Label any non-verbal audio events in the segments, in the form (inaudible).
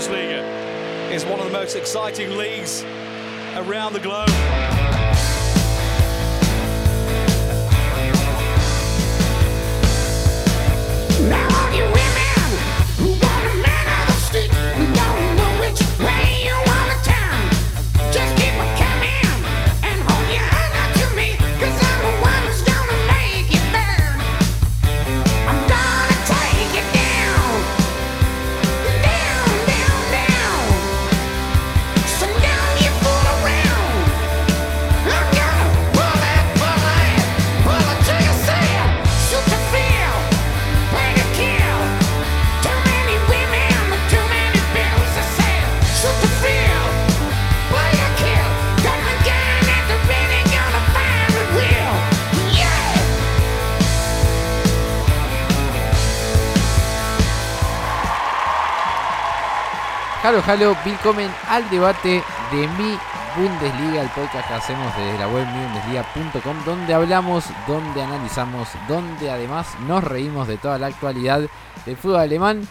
Bundesliga is one of the most exciting leagues around the globe. Halo, halo, willkommen al debate de mi Bundesliga, el podcast que hacemos desde la web mibundesliga.com, donde hablamos, donde analizamos, donde además nos reímos de toda la actualidad del fútbol alemán.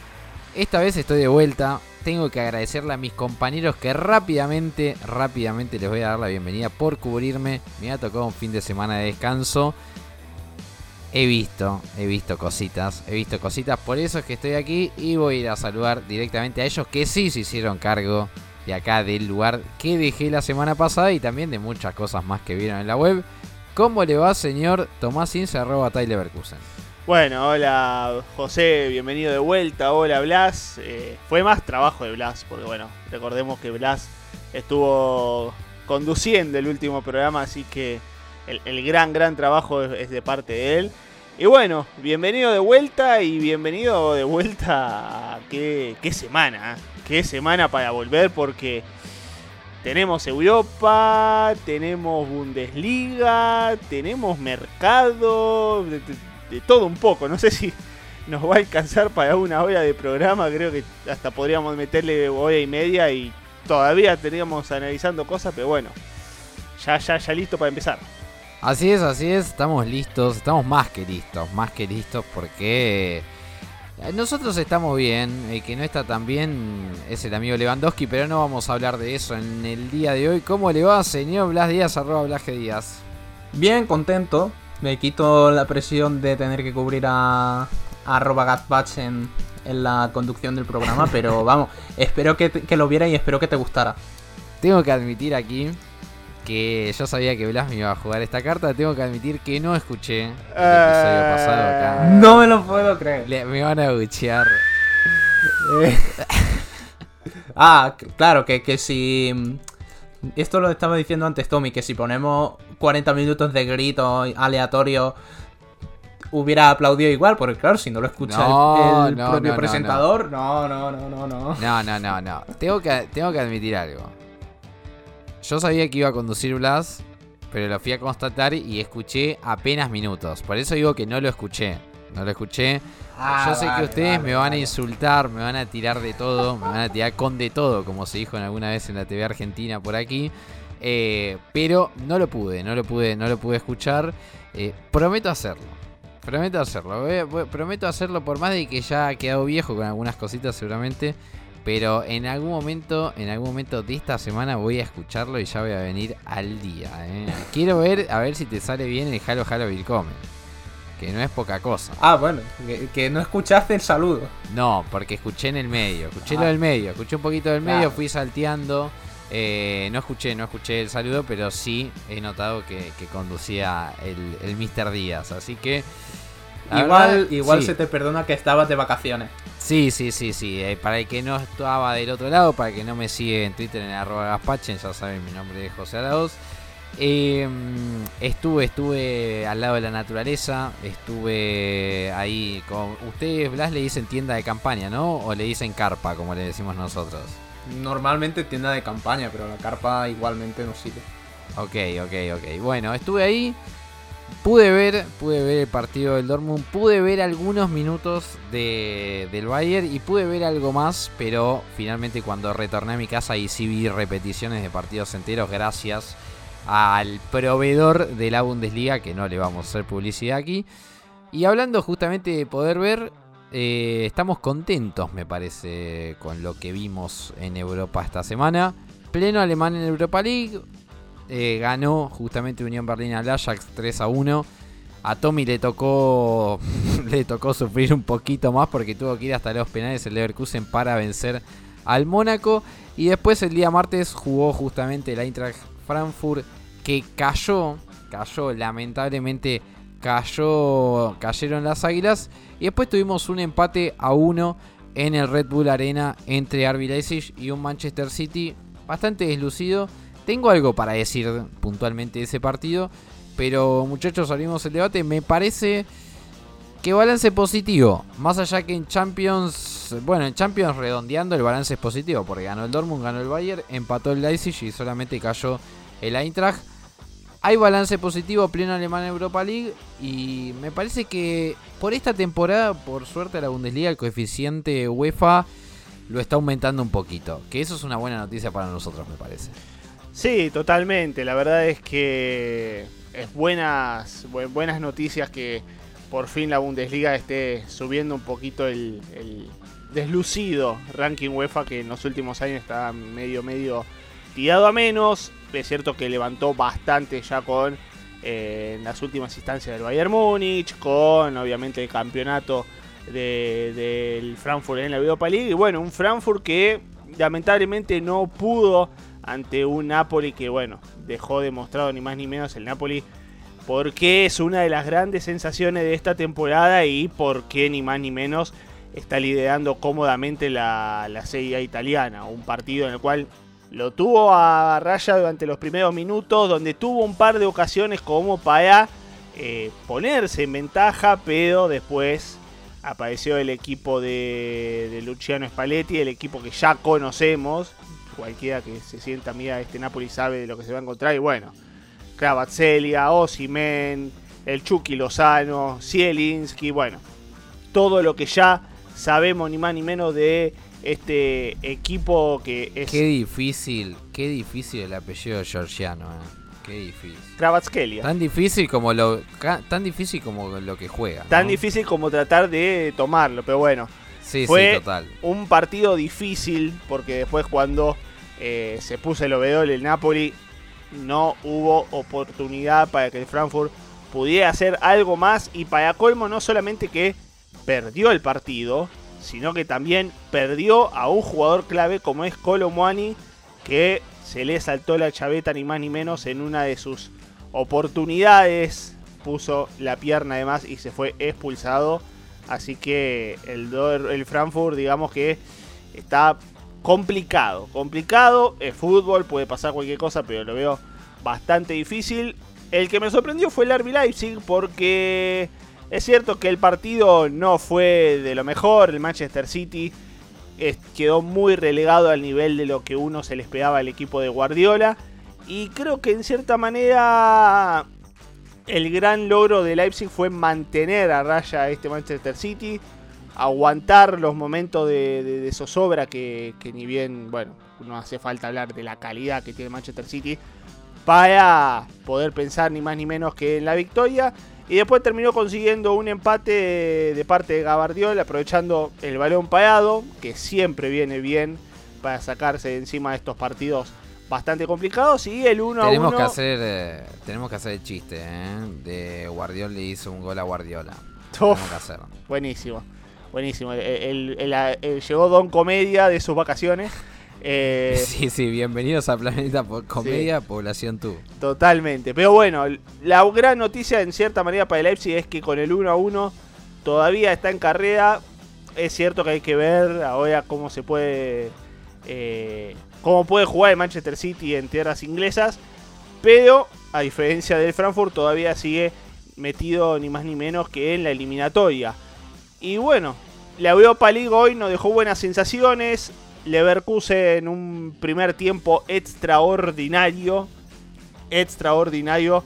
Esta vez estoy de vuelta, tengo que agradecerle a mis compañeros que rápidamente, rápidamente les voy a dar la bienvenida por cubrirme. Me ha tocado un fin de semana de descanso. He visto, he visto cositas, he visto cositas, por eso es que estoy aquí y voy a ir a saludar directamente a ellos que sí se hicieron cargo de acá del lugar que dejé la semana pasada y también de muchas cosas más que vieron en la web. ¿Cómo le va, señor Tomás Ince, arroba Tyler Leverkusen? Bueno, hola José, bienvenido de vuelta. Hola Blas. Eh, fue más trabajo de Blas, porque bueno, recordemos que Blas estuvo conduciendo el último programa, así que el, gran, gran trabajo es, de parte de él. Y bueno, bienvenido de vuelta y bienvenido de vuelta a qué, semana, ¿eh? qué semana para volver porque tenemos Europa, tenemos Bundesliga, tenemos mercado, de, todo un poco. No sé si nos va a alcanzar para una hora de programa, creo que hasta podríamos meterle hora y media y todavía teníamos analizando cosas, pero bueno, ya, ya, ya listo para empezar. Así es, así es, estamos listos, estamos más que listos, más que listos porque eh, nosotros estamos bien, el que no está tan bien es el amigo Lewandowski, pero no vamos a hablar de eso en el día de hoy. ¿Cómo le va, señor Blas Díaz, arroba Blas Díaz? Bien, contento, me quito la presión de tener que cubrir a, arroba Gatbats en, la conducción del programa, pero (laughs) vamos, espero que, que lo viera y espero que te gustara. Tengo que admitir aquí que yo sabía que Blas me iba a jugar esta carta. Tengo que admitir que no escuché el episodio eh, pasado acá. No me lo puedo creer. me van a buchear. (laughs) ah, claro, que, que si. Mm, esto lo estaba diciendo antes Tommy, que si ponemos 40 minutos de grito aleatorio hubiera aplaudido igual, porque claro, si no lo escucha el, propio presentador, no, no, no, no, no. No, no, no, no. Tengo que, tengo que admitir algo. Yo sabía que iba a conducir Blas, pero lo fui a constatar y escuché apenas minutos. Por eso digo que no lo escuché. No lo escuché. Ah, Yo sé que ustedes me van a insultar, me van a tirar de todo, me van a tirar con de todo, como se dijo alguna vez en la TV Argentina por aquí. Eh, pero no lo pude, no lo pude, no lo pude escuchar. Eh, prometo hacerlo. Prometo hacerlo. prometo hacerlo por más de que ya ha quedado viejo con algunas cositas seguramente. Pero en algún momento, en algún momento de esta semana voy a escucharlo y ya voy a venir al día. ¿eh? Quiero ver a ver si te sale bien el Halo Halo Willkommen. Que no es poca cosa. Ah, bueno, que, no escuchaste el saludo. No, porque escuché en el medio. Escuché lo ah. del medio. Escuché un poquito del medio, fui salteando. Eh, no escuché, no escuché el saludo, pero sí he notado que, conducía el, el Mr. Díaz. Así que. Igual, igual se te perdona que estabas de vacaciones. Sí, sí, sí, sí. Eh, para el que no estaba del otro lado, para el que no me sigue en Twitter en arroba gaspachen, ya saben, mi nombre es José Arauz. Em, estuve, estuve al lado de la naturaleza, estuve ahí con... Ustedes, Blas, le dicen tienda de campaña, ¿no? O le dicen carpa, como le decimos nosotros. Normalmente tienda de campaña, pero la carpa igualmente no sirve. Ok, ok, ok. Bueno, estuve ahí pude ver, pude ver el partido del Dortmund, pude ver algunos minutos de, del Bayern y pude ver algo más, pero finalmente cuando retorné a mi casa y sí vi repeticiones de partidos enteros gracias al proveedor de la Bundesliga, que no le vamos a hacer publicidad aquí. Y hablando justamente de poder ver, eh, estamos contentos, me parece, con lo que vimos en Europa esta semana. Pleno alemán en Europa League. Eh, ganó justamente Unión Berlín al Ajax 3 a 1. A Tommy le tocó (laughs) le tocó sufrir un poquito más porque tuvo que ir hasta los penales el Leverkusen para vencer al Mónaco. Y después el día martes jugó justamente el Eintracht Frankfurt que cayó, cayó lamentablemente cayó, cayeron las Águilas y después tuvimos un empate a uno en el Red Bull Arena entre RB Leipzig y un Manchester City bastante deslucido. Tengo algo para decir puntualmente de ese partido, pero muchachos, abrimos el debate. Me parece que balance positivo. Más allá que en Champions, bueno, en Champions redondeando el balance es positivo, porque ganó el Dortmund, ganó el Bayern, empató el Leipzig y solamente cayó el Eintracht. Hay balance positivo pleno alemán Europa League y me parece que por esta temporada, por suerte la Bundesliga, el coeficiente UEFA lo está aumentando un poquito. Que eso es una buena noticia para nosotros, me parece. Sí, totalmente. La verdad es que es buenas, bu- buenas noticias que por fin la Bundesliga esté subiendo un poquito el, deslucido ranking UEFA que en los últimos años está medio medio tirado a menos. Es cierto que levantó bastante ya con eh, las últimas instancias del Bayern Múnich, con obviamente el campeonato de- del Frankfurt en la Europa League. Y bueno, un Frankfurt que lamentablemente no pudo ante un Napoli que, bueno, dejó demostrado ni más ni menos el Napoli porque es una de las grandes sensaciones de esta temporada y porque ni más ni menos está liderando cómodamente la, la Serie italiana. Un partido en el cual lo tuvo a raya durante los primeros minutos, donde tuvo un par de ocasiones como para eh, ponerse en ventaja, pero después apareció el equipo de, de Luciano Spalletti, el equipo que ya conocemos. Cualquiera que se sienta mira este Napoli sabe de lo que se va a encontrar. Y bueno, Kravatzelia, Osimen, el Chucky Lozano, Zielinski, bueno, todo lo que ya sabemos ni más ni menos de este equipo que es Qué difícil, qué difícil el apellido georgiano, eh. Qué difícil. Kravatskelia. Tan difícil como lo tan difícil como lo que juega. Tan ¿no? difícil como tratar de tomarlo, pero bueno, Sí, fue- sí, total. un partido difícil porque después cuando eh, se puso el obedol el Napoli. No hubo oportunidad para que el Frankfurt pudiera hacer algo más. Y para colmo no solamente que perdió el partido sino que también perdió a un jugador clave como es Colomwani que se le saltó la chaveta ni más ni menos en una de sus oportunidades. Puso la pierna además y se fue expulsado. Así que el, el Frankfurt, digamos que está complicado. Complicado, es fútbol, puede pasar cualquier cosa, pero lo veo bastante difícil. El que me sorprendió fue el RB Leipzig porque es cierto que el partido no fue de lo mejor. El Manchester City quedó muy relegado al nivel de lo que uno se le esperaba al equipo de Guardiola. Y creo que en cierta manera el gran logro de Leipzig fue mantener a raya a este Manchester City, aguantar los momentos de, de- de zozobra que, que ni bien, bueno, no hace falta hablar de la calidad que tiene Manchester City para poder pensar ni más ni menos que en la victoria. Y después terminó consiguiendo un empate de parte de Gabardiola, aprovechando el balón parado, que siempre viene bien para sacarse de encima de estos partidos bastante complicados. Y el 1 a 1. Tenemos que hacer eh, tenemos que hacer el chiste, ¿eh? De Guardiola le hizo un gol a Guardiola. Uf. Tenemos que hacerlo. Buenísimo, buenísimo. El, llegó Don Comedia de sus vacaciones. Eh, (laughs) Sí, sí, bienvenidos a Planeta Comedia, Población Tú. Totalmente. Pero bueno, la gran noticia en cierta manera para el Leipzig es que con el 1 a 1 todavía está en carrera. Es cierto que hay que ver ahora cómo se puede. eh, cómo puede jugar el Manchester City en tierras inglesas. Pero, a diferencia del Frankfurt, todavía sigue metido ni más ni menos que en la eliminatoria. Y bueno, la Europa League hoy nos dejó buenas sensaciones. Leverkusen en un primer tiempo extraordinario. Extraordinario.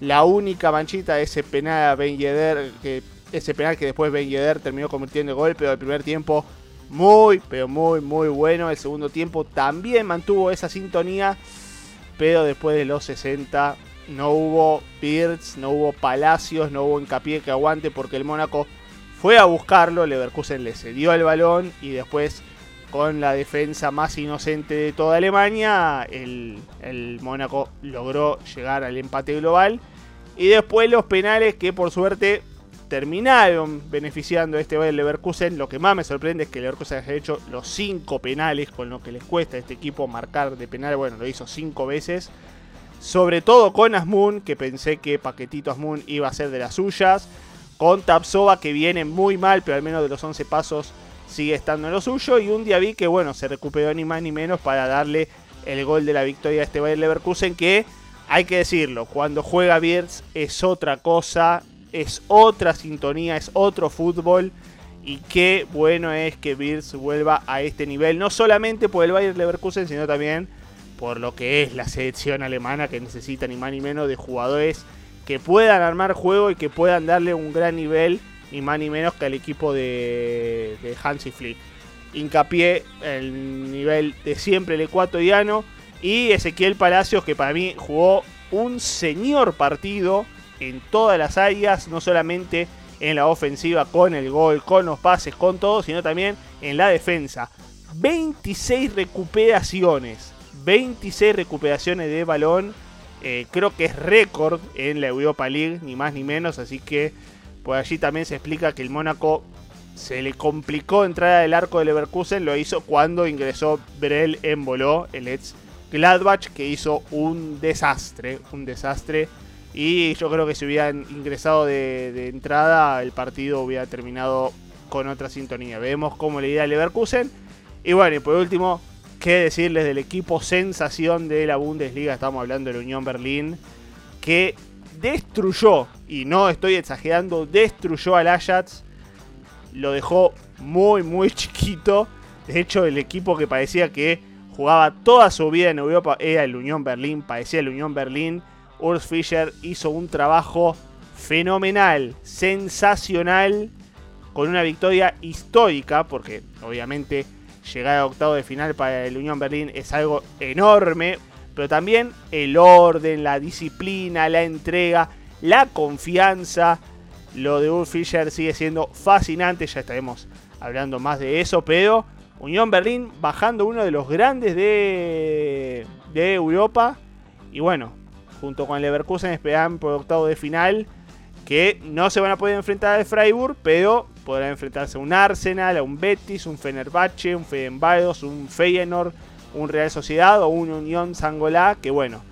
La única manchita de ese penal a Ben Yedder, que ese penal que después Ben Yedder terminó convirtiendo en gol, pero el primer tiempo muy, pero muy, muy bueno. El segundo tiempo también mantuvo esa sintonía, pero después de los 60 no hubo Birds, no hubo Palacios, no hubo hincapié que aguante porque el Mónaco fue a buscarlo, Leverkusen le cedió el balón y después con la defensa más inocente de toda Alemania, el, el Mónaco logró llegar al empate global. Y después los penales que por suerte terminaron beneficiando a este Bayern Leverkusen. Lo que más me sorprende es que Leverkusen haya hecho los 5 penales, con lo que les cuesta a este equipo marcar de penal. Bueno, lo hizo 5 veces. Sobre todo con Asmun, que pensé que Paquetito Asmun iba a ser de las suyas. Con Tapsova, que viene muy mal, pero al menos de los 11 pasos sigue estando en lo suyo. Y un vi que, bueno, se recuperó ni más ni menos para darle el gol de la victoria a este Bayern Leverkusen. Que hay que decirlo, cuando juega Bierz es otra cosa es otra sintonía, es otro fútbol. Y qué bueno es que Bills vuelva a este nivel, no solamente por el Bayern Leverkusen, sino también por lo que es la selección alemana, que necesita ni más ni menos de jugadores que puedan armar juego y que puedan darle un gran nivel, ni más ni menos que al equipo de, de Hansi Flick. Hincapié el nivel de siempre el ecuatoriano y Ezequiel Palacios, que para mí jugó un señor partido en todas las áreas, no solamente en la ofensiva con el gol, con los pases, con todo, sino también en la defensa. 26 recuperaciones, 26 recuperaciones de balón, eh, creo que es récord en la Europa League, ni más ni menos, así que por allí también se explica que el Mónaco se le complicó entrar al arco de Leverkusen, lo hizo cuando ingresó Brel en voló, el ex Gladbach, que hizo un desastre, un desastre y yo creo que si hubieran ingresado de, entrada, el partido hubiera terminado con otra sintonía. Vemos cómo le irá a Leverkusen. Y bueno, y por último, qué decirles del equipo sensación de la Bundesliga. Estamos hablando de la Unión Berlín. Que destruyó, y no estoy exagerando, destruyó al Ajax. Lo dejó muy, muy (laughs) chiquito. De hecho, el equipo que parecía que jugaba toda su vida en Europa era el Unión Berlín. Parecía el Unión Berlín Urs Fischer hizo un trabajo fenomenal, sensacional, con una victoria histórica, porque obviamente llegar a octavo de final para el Unión Berlín es algo enorme, pero también el orden, la disciplina, la entrega, la confianza. Lo de Urs Fischer sigue siendo fascinante, ya estaremos hablando más de eso, pero Unión Berlín bajando uno de los grandes de, de Europa. Y bueno, junto con Leverkusen esperan por octavo de final que no se van a poder enfrentar al Freiburg, pero podrán enfrentarse a un Arsenal, a un Betis, un Fenerbahce, un Fedenbados, un Feyenoord, un Real Sociedad o un Unión Sangolá, que bueno,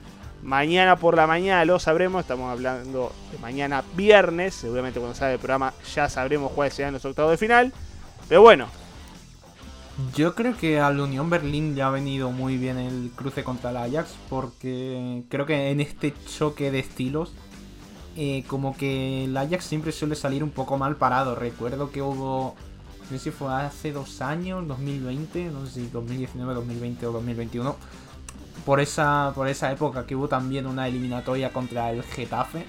mañana por la mañana lo sabremos, estamos hablando de mañana viernes, seguramente cuando salga el programa ya sabremos cuáles serán los octavos de final, pero bueno, yo creo que al Unión Berlín ya ha venido muy bien el cruce contra el Ajax, porque creo que en este choque de estilos, eh, como que el Ajax siempre suele salir un poco mal parado. Recuerdo que hubo, no sé si fue hace dos años, 2020, no sé si 2019, 2020 o 2021, por esa, por esa época que hubo también una eliminatoria contra el Getafe,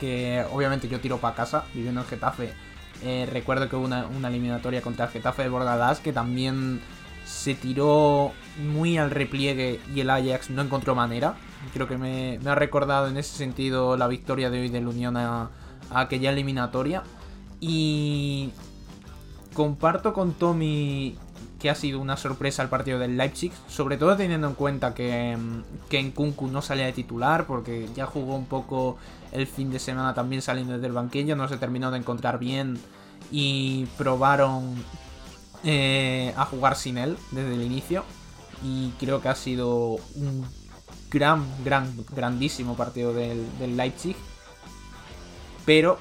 que obviamente yo tiro para casa, viviendo en Getafe eh, recuerdo que hubo una, eliminatoria contra el Getafe de Bordalás que también se tiró muy al repliegue y el Ajax no encontró manera. Creo que me, ha recordado en ese sentido la victoria de hoy del Unión a, aquella eliminatoria. Y comparto con Tommy que ha sido una sorpresa el partido del Leipzig, sobre todo teniendo en cuenta que, que en Kunku no salía de titular, porque ya jugó un poco el fin de semana también saliendo desde el banquillo, no se terminó de encontrar bien y probaron eh, a jugar sin él desde el inicio y creo que ha sido un gran, gran, grandísimo partido del, Leipzig. Pero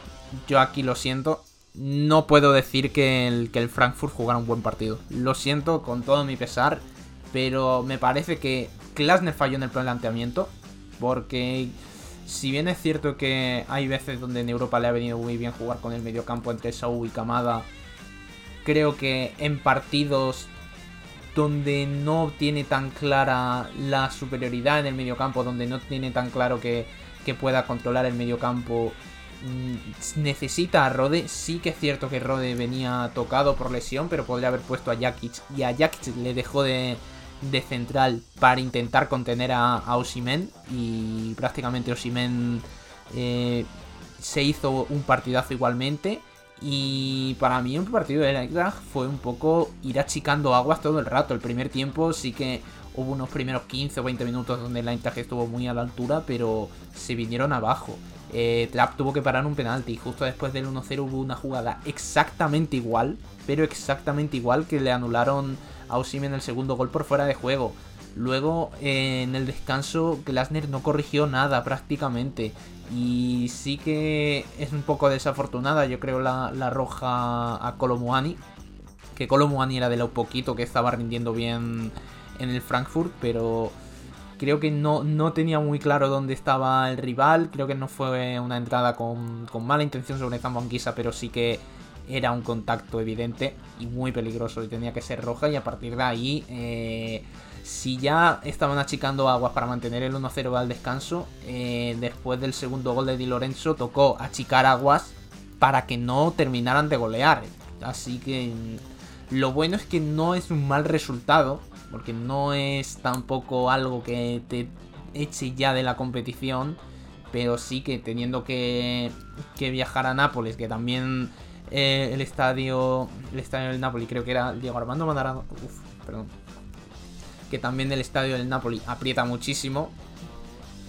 yo aquí lo siento, no puedo decir que el, que el Frankfurt jugara un buen partido. Lo siento con todo mi pesar, pero me parece que Klasner falló en el planteamiento porque si bien es cierto que hay veces donde en Europa le ha venido muy bien jugar con el mediocampo entre Saúl y Kamada, creo que en partidos donde no tiene tan clara la superioridad en el mediocampo, donde no tiene tan claro que, pueda controlar el mediocampo, mm, necesita a Rode. Sí que es cierto que Rode venía tocado por lesión, pero podría haber puesto a Jakic y a Jakic le dejó de, central para intentar contener a, a Osimen y prácticamente Osimen eh, se hizo un partidazo igualmente Y para mí un partido de Eintracht fue un poco ir achicando aguas todo el rato. El primer tiempo sí que hubo unos primeros 15 o 20 minutos donde el Eintracht estuvo muy a la altura, pero se vinieron abajo. Eh, tuvo que parar un penalti. Justo después del 1-0 hubo una jugada exactamente igual, pero exactamente igual que le anularon a en el segundo gol por fuera de juego. Luego eh, en el descanso Glasner no corrigió nada prácticamente. Y sí que es un poco desafortunada, yo creo, la, roja a Colomuani. Que Colomuani era de lo poquito que estaba rindiendo bien en el Frankfurt, pero creo que no, no tenía muy claro dónde estaba el rival. Creo que no fue una entrada con, con mala intención sobre Zambanguisa, pero sí que era un contacto evidente y muy peligroso y tenía que ser roja. Y a partir de ahí, eh, si ya estaban achicando aguas para mantener el 1-0 al descanso, eh, después del segundo gol de Di Lorenzo tocó achicar aguas para que no terminaran de golear. Así que mm, lo bueno es que no es un mal resultado, porque no es tampoco algo que te eche ya de la competición, pero sí que teniendo que, que viajar a Nápoles, que también eh, el estadio el estadio del Napoli creo que era Diego Armando Madarano, uf, perdón, que también el estadio del Napoli aprieta muchísimo.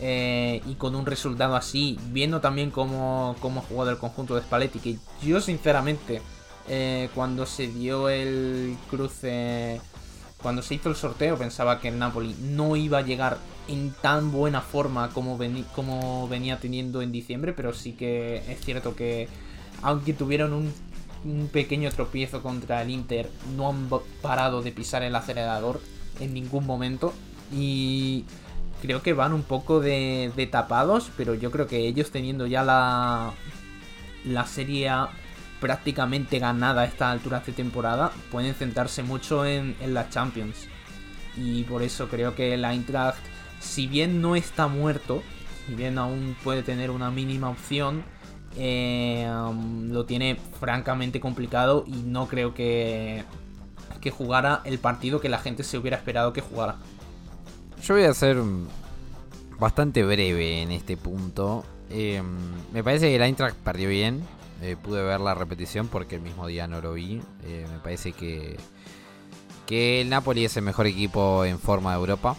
Eh, y con un resultado así, viendo también cómo, cómo ha jugado el conjunto de Spalletti, que yo sinceramente, eh, cuando se dio el cruce cuando se hizo el sorteo pensaba que el Napoli no iba a llegar en tan buena forma como, como venía teniendo en diciembre, pero sí que es cierto que aunque tuvieron un, pequeño tropiezo contra el Inter, no han parado de pisar el acelerador en ningún momento y creo que van un poco de, tapados, pero yo creo que ellos teniendo ya la, la serie prácticamente ganada a esta altura de temporada, pueden centrarse mucho en, la Champions. Y por eso creo que el Eintracht, si bien no está muerto, si bien aún puede tener una mínima opción, eh, um, lo tiene francamente complicado y no creo que, que jugara el partido que la gente se hubiera esperado que jugara. Yo voy a ser bastante breve en este punto. Eh, me parece que el Eintracht perdió bien. Eh, pude ver la repetición porque el mismo día no lo vi. Eh, me parece que, que el Napoli es el mejor equipo en forma de Europa.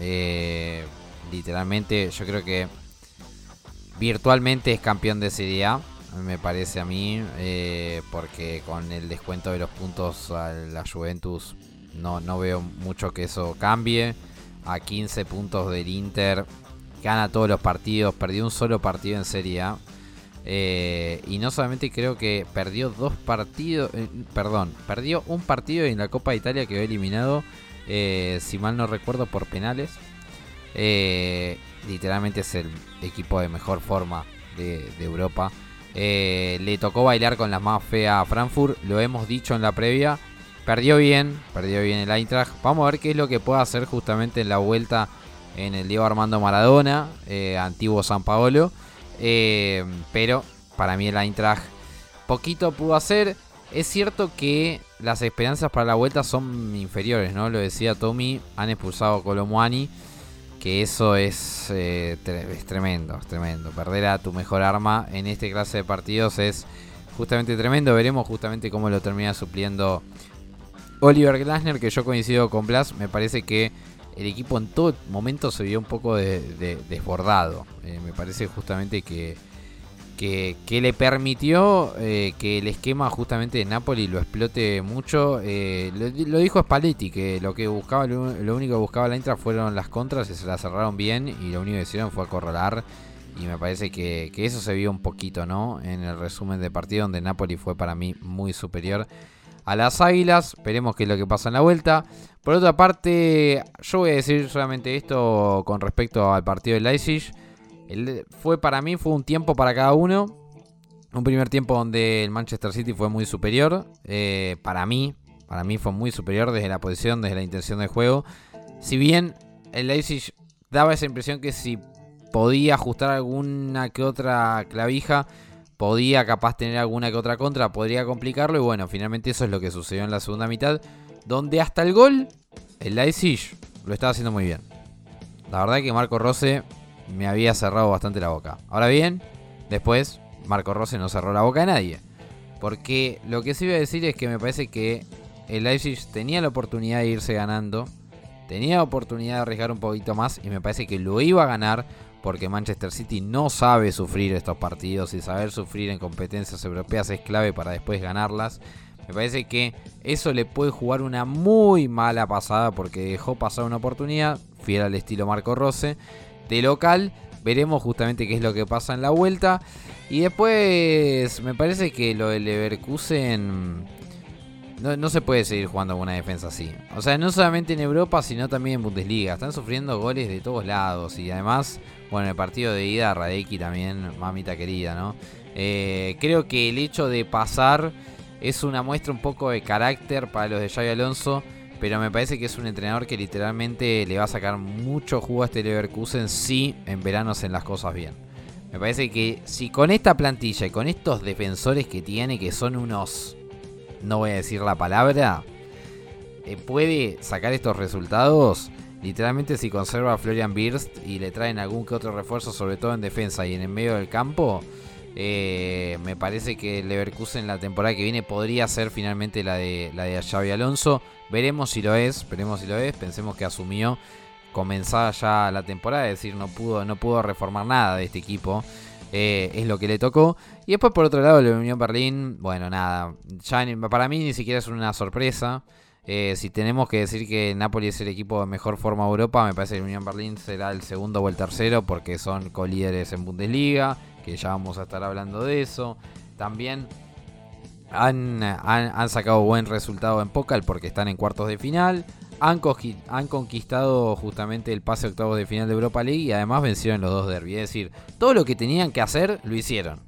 Eh, literalmente, yo creo que virtualmente es campeón de Serie A. Me parece a mí, porque con el descuento de los puntos a la Juventus no, no veo mucho que eso cambie. A 15 puntos del Inter, gana todos los partidos, perdió un solo partido en Serie A. Eh, y no solamente creo que perdió dos partidos, eh, perdón, perdió un partido en la Copa de Italia que quedó eliminado, eh, si mal no recuerdo, por penales. literalmente es el equipo de mejor forma de, Europa. Le tocó bailar con la más fea a Frankfurt, lo hemos dicho en la previa. Perdió bien, perdió bien el Eintracht. Vamos a ver qué es lo que puede hacer justamente en la vuelta en el Diego Armando Maradona, antiguo San Paolo. Eh, pero para mí el Eintracht poquito pudo hacer. Es cierto que las esperanzas para la vuelta son inferiores, ¿no? Lo decía Tommy, han expulsado a Colomuani. Que eso es, eh, tremendo, tremendo. Perder a tu mejor arma en este clase de partidos es justamente tremendo. Veremos justamente cómo lo termina supliendo Oliver Glasner, que yo coincido con Blas. Me parece que el equipo en todo momento se vio un poco desbordado. Eh, me parece justamente que, que, le permitió eh, que el esquema justamente de Napoli lo explote mucho. Eh, lo, dijo Spalletti, que lo que buscaba, lo, único que buscaba la Intra fueron las contras se las cerraron bien y lo único que hicieron fue acorralar. Y me parece que, que eso se vio un poquito, ¿no? En el resumen de partido donde Napoli fue para mí muy superior a las Águilas. Veremos qué es lo que pasa en la vuelta. Por otra parte, yo voy a decir solamente esto con respecto al partido de Leipzig. Fue para mí fue un tiempo para cada uno. Un primer tiempo donde el Manchester City fue muy superior. Eh, para mí, para mí fue muy superior desde la posición, desde la intención de juego. Si bien el Leipzig daba esa impresión que si podía ajustar alguna que otra clavija, podía capaz tener alguna que otra contra, podría complicarlo. Y bueno, finalmente eso es lo que sucedió en la segunda mitad. Donde hasta el gol, el Leipzig lo estaba haciendo muy bien. La verdad que Marco Rose me había cerrado bastante la boca. Ahora bien, después Marco Rose no cerró la boca a nadie. Porque lo que sí voy a decir es que me parece que el Leipzig tenía la oportunidad de irse ganando. Tenía la oportunidad de arriesgar un poquito más y me parece que lo iba a ganar porque Manchester City no sabe sufrir estos partidos y saber sufrir en competencias europeas es clave para después ganarlas. Me parece que eso le puede jugar una muy mala pasada porque dejó pasar una oportunidad, fiel al estilo Marco Rose, de local. Veremos justamente qué es lo que pasa en la vuelta. Y después me parece que lo del Leverkusen no, no, se puede seguir jugando con una defensa así. O sea, no solamente en Europa, sino también en Bundesliga. Están sufriendo goles de todos lados. Y además, bueno, el partido de ida, Radeki también, mamita querida, ¿no? Eh, creo que el hecho de pasar es una muestra un poco de carácter para los de Xavi Alonso. Pero me parece que es un entrenador que literalmente le va a sacar mucho jugo a este Leverkusen si en verano hacen las cosas bien. Me parece que si con esta plantilla y con estos defensores que tiene, que son unos, no voy a decir la palabra, eh, puede sacar estos resultados. Literalmente si conserva a Florian Birst y le traen algún que otro refuerzo, sobre todo en defensa y en el medio del campo, eh, me parece que Leverkusen la temporada que viene podría ser finalmente la de, la de Xavi Alonso. Veremos si lo es, veremos si lo es. Pensemos que asumió comenzada ya la temporada, es decir, no pudo, no pudo reformar nada de este equipo. Eh, es lo que le tocó. Y después por otro lado, la Unión Berlín, bueno, nada, para mí ni siquiera es una sorpresa. Eh, si tenemos que decir que Napoli es el equipo de mejor forma de Europa, me parece que la Unión Berlín será el segundo o el tercero porque son colíderes en Bundesliga que ya vamos a estar hablando de eso. También han, han, sacado buen resultado en Pokal porque están en cuartos de final. Han, conquistado justamente el pase octavos de final de Europa League y además vencieron los dos derbis. Es decir, todo lo que tenían que hacer lo hicieron.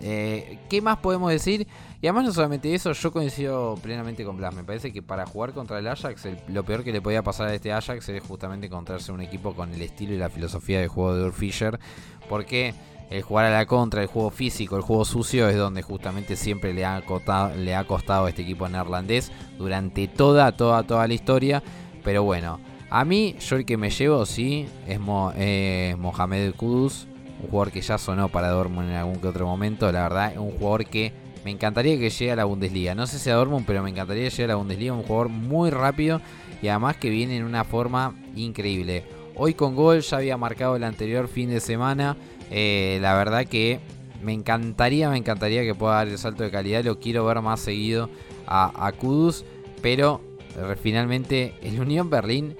Eh, ¿Qué más podemos decir? Y además no solamente eso, yo coincido plenamente con Blas. Me parece que para jugar contra el Ajax, lo peor que le podía pasar a este Ajax es justamente encontrarse un equipo con el estilo y la filosofía de juego de Ur Fischer. Porque el jugar a la contra, el juego físico, el juego sucio es donde justamente siempre le ha, costado, le ha costado a este equipo neerlandés durante toda, toda, toda la historia. Pero bueno, a mí yo el que me llevo sí es Mohamed Kudus, un jugador que ya sonó para Dortmund en algún que otro momento. La verdad, un jugador que me encantaría que llegue a la Bundesliga. No sé si a Dortmund, pero me encantaría que llegue a la Bundesliga. Un jugador muy rápido y además que viene en una forma increíble. Hoy con gol ya había marcado el anterior fin de semana. Eh, la verdad que me encantaría, me encantaría que pueda dar el salto de calidad. Lo quiero ver más seguido a, Kudus. Pero eh, finalmente el Unión Berlín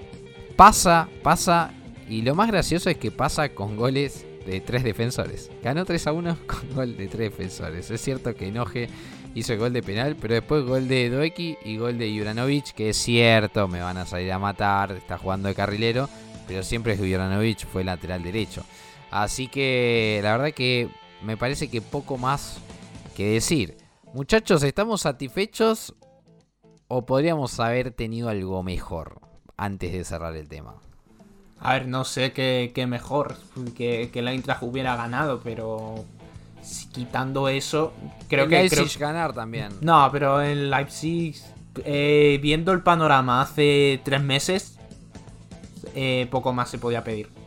pasa, pasa. Y lo más gracioso es que pasa con goles de tres defensores. Ganó 3 a 1 con gol de tres defensores. Es cierto que Enoje hizo el gol de penal, pero después gol de Doeki y gol de Juranovic, que es cierto, me van a salir a matar, está jugando de carrilero, pero siempre es Juranovic fue lateral derecho. Así que la verdad que me parece que poco más que decir. Muchachos, ¿estamos satisfechos o podríamos haber tenido algo mejor antes de cerrar el tema? A ver, no sé qué, mejor que, que la Eintracht hubiera ganado, pero quitando eso, creo el que... Leipzig ganar también. No, pero en Leipzig, eh, viendo el panorama hace tres meses, eh, poco más se podía pedir.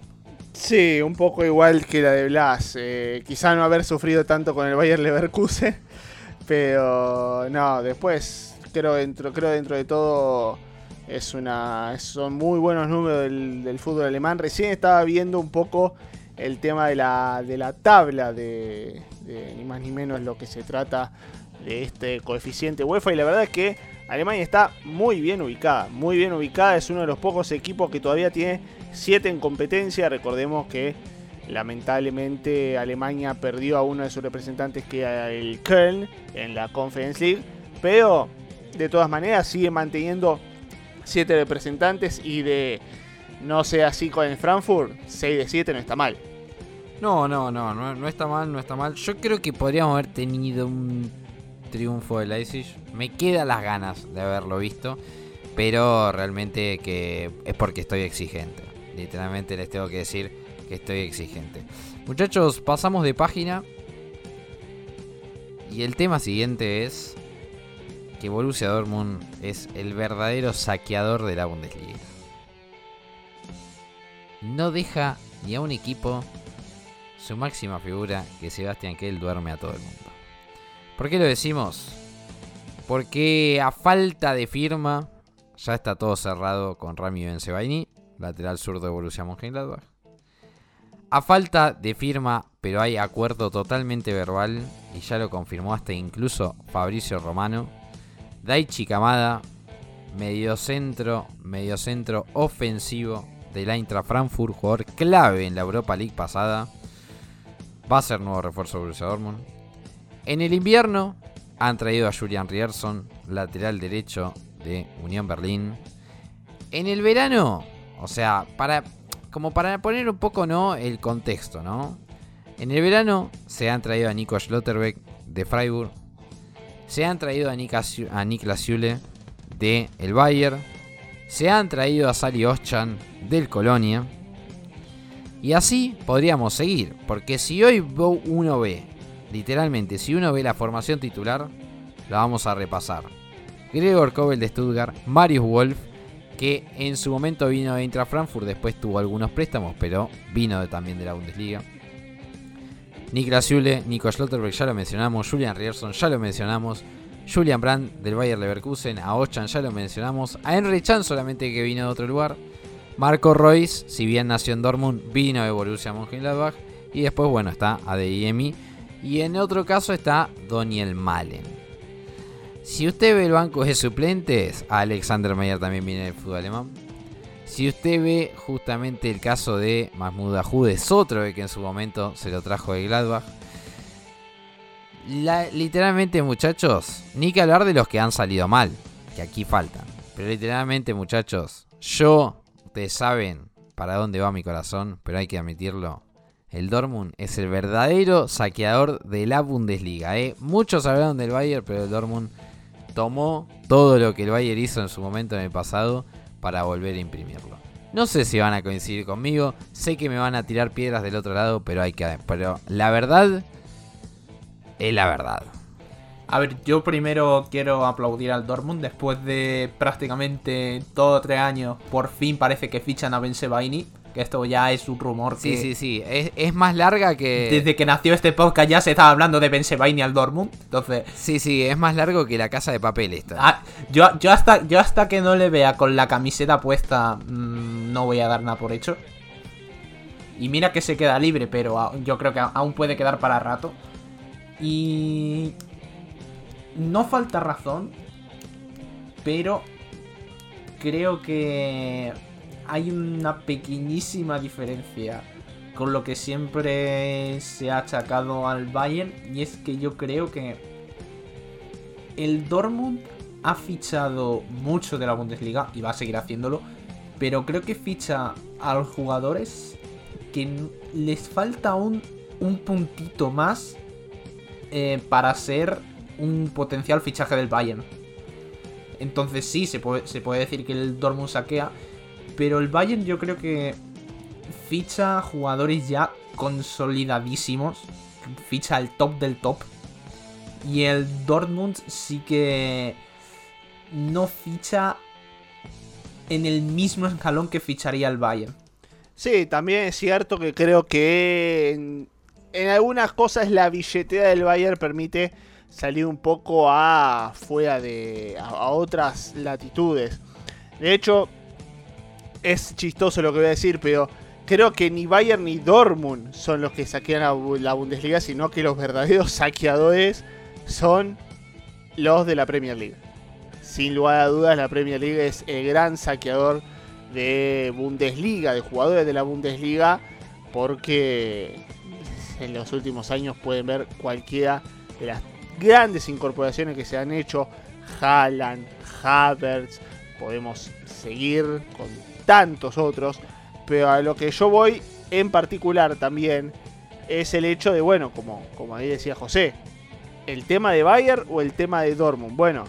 Sí, un poco igual que la de Blas. Eh, quizá no haber sufrido tanto con el Bayer Leverkusen, (laughs) pero no, después creo dentro, creo dentro de todo es una, son muy buenos números del, fútbol alemán. Recién estaba viendo un poco el tema de la, de la tabla de, de ni más ni menos lo que se trata de este coeficiente UEFA y la verdad es que Alemania está muy bien ubicada, muy bien ubicada, es uno de los pocos equipos que todavía tiene 7 en competencia, recordemos que lamentablemente Alemania perdió a uno de sus representantes que era el Köln en la Conference League, pero de todas maneras sigue manteniendo 7 representantes y de no sea así con el Frankfurt, 6 de 7 no está mal. No, no, no, no, no está mal, no está mal. Yo creo que podríamos haber tenido un triunfo de Leipzig. Me quedan las ganas de haberlo visto, pero realmente que es porque estoy exigente. Literalmente les tengo que decir que estoy exigente. Muchachos, pasamos de página. Y el tema siguiente es que Borussia Dortmund es el verdadero saqueador de la Bundesliga. No deja ni a un equipo su máxima figura que Sebastián Kell duerme a todo el mundo. ¿Por qué lo decimos? Porque a falta de firma, ya está todo cerrado con Rami Benzebaini, lateral sur de Borussia Mönchengladbach. A falta de firma, pero hay acuerdo totalmente verbal, y ya lo confirmó hasta incluso Fabricio Romano, Daichi Kamada, mediocentro, mediocentro ofensivo del Eintracht Frankfurt, jugador clave en la Europa League pasada, va a ser nuevo refuerzo de Borussia Dortmund. En el invierno han traído a Julian Rierson, lateral derecho de Unión Berlín. En el verano, o sea, para como para poner un poco no el contexto, ¿no? En el verano se han traído a Nico Schlotterbeck de Freiburg, se han traído a, Niklas Jule de el Bayern, se han traído a Sally Oschan del Colonia. Y así podríamos seguir, porque si hoy uno ve, literalmente, si uno ve la formación titular, la vamos a repasar. Gregor Kobel de Stuttgart, Marius Wolf, que en su momento vino de Intra Frankfurt, después tuvo algunos préstamos, pero vino también de la Bundesliga. Niklas Jule, Nico Schlotterberg ya lo mencionamos, Julian Rierson ya lo mencionamos, Julian Brandt del Bayer Leverkusen, a Ochan ya lo mencionamos, a Henry Chan solamente que vino de otro lugar, Marco Royce, si bien nació en Dortmund, vino de Borussia Mönchengladbach. Y después bueno está Adeyemi. Y en otro caso está Daniel Malen. Si usted ve el banco de suplentes, Alexander Meyer también viene del fútbol alemán. Si usted ve justamente el caso de Mahmoud Ahoud, es otro que en su momento se lo trajo de Gladbach. literalmente, muchachos, ni que hablar de los que han salido mal, que aquí faltan. Pero literalmente, muchachos, yo, ustedes saben para dónde va mi corazón, pero hay que admitirlo. El Dortmund es el verdadero saqueador de la Bundesliga. ¿eh? Muchos hablaron del Bayern, pero el Dortmund tomó todo lo que el Bayern hizo en su momento en el pasado para volver a imprimirlo. No sé si van a coincidir conmigo, sé que me van a tirar piedras del otro lado, pero hay que pero la verdad es la verdad. A ver, yo primero quiero aplaudir al Dortmund después de prácticamente todo tres años. Por fin parece que fichan a Ben Sebaini esto ya es un rumor Sí, sí, sí. Es, más larga que. Desde que nació este podcast ya se estaba hablando de Sebaini al Dortmund. Entonces. Sí, sí, es más largo que la casa de papel esta. Ah, yo, yo, hasta, yo hasta que no le vea con la camiseta puesta. Mm, no voy a dar nada por hecho. Y mira que se queda libre, pero yo creo que aún puede quedar para rato. Y. No falta razón. Pero. Creo que hay una pequeñísima diferencia con lo que siempre se ha achacado al Bayern y es que yo creo que el Dortmund ha fichado mucho de la Bundesliga y va a seguir haciéndolo, pero creo que ficha a los jugadores que les falta un, un puntito más eh, para ser un potencial fichaje del Bayern. Entonces sí, se puede, se puede decir que el Dortmund saquea, pero el Bayern yo creo que ficha jugadores ya consolidadísimos. Ficha al top del top. Y el Dortmund sí que no ficha en el mismo escalón que ficharía el Bayern. Sí, también es cierto que creo que en, algunas cosas la billetera del Bayern permite salir un poco a fuera de a otras latitudes. De hecho, es chistoso lo que voy a decir, pero creo que ni Bayern ni Dortmund son los que saquean la Bundesliga, sino que los verdaderos (laughs) saqueadores son los de la Premier League. Sin lugar a dudas, la Premier League es el gran saqueador de Bundesliga, de jugadores de la Bundesliga, porque en los últimos años pueden ver cualquiera de las grandes incorporaciones que se han hecho. Haaland, Havertz, podemos seguir con tantos otros, pero a lo que yo voy en particular también es el hecho de, bueno, como, como ahí decía José, el tema de Bayer o el tema de Dortmund. Bueno,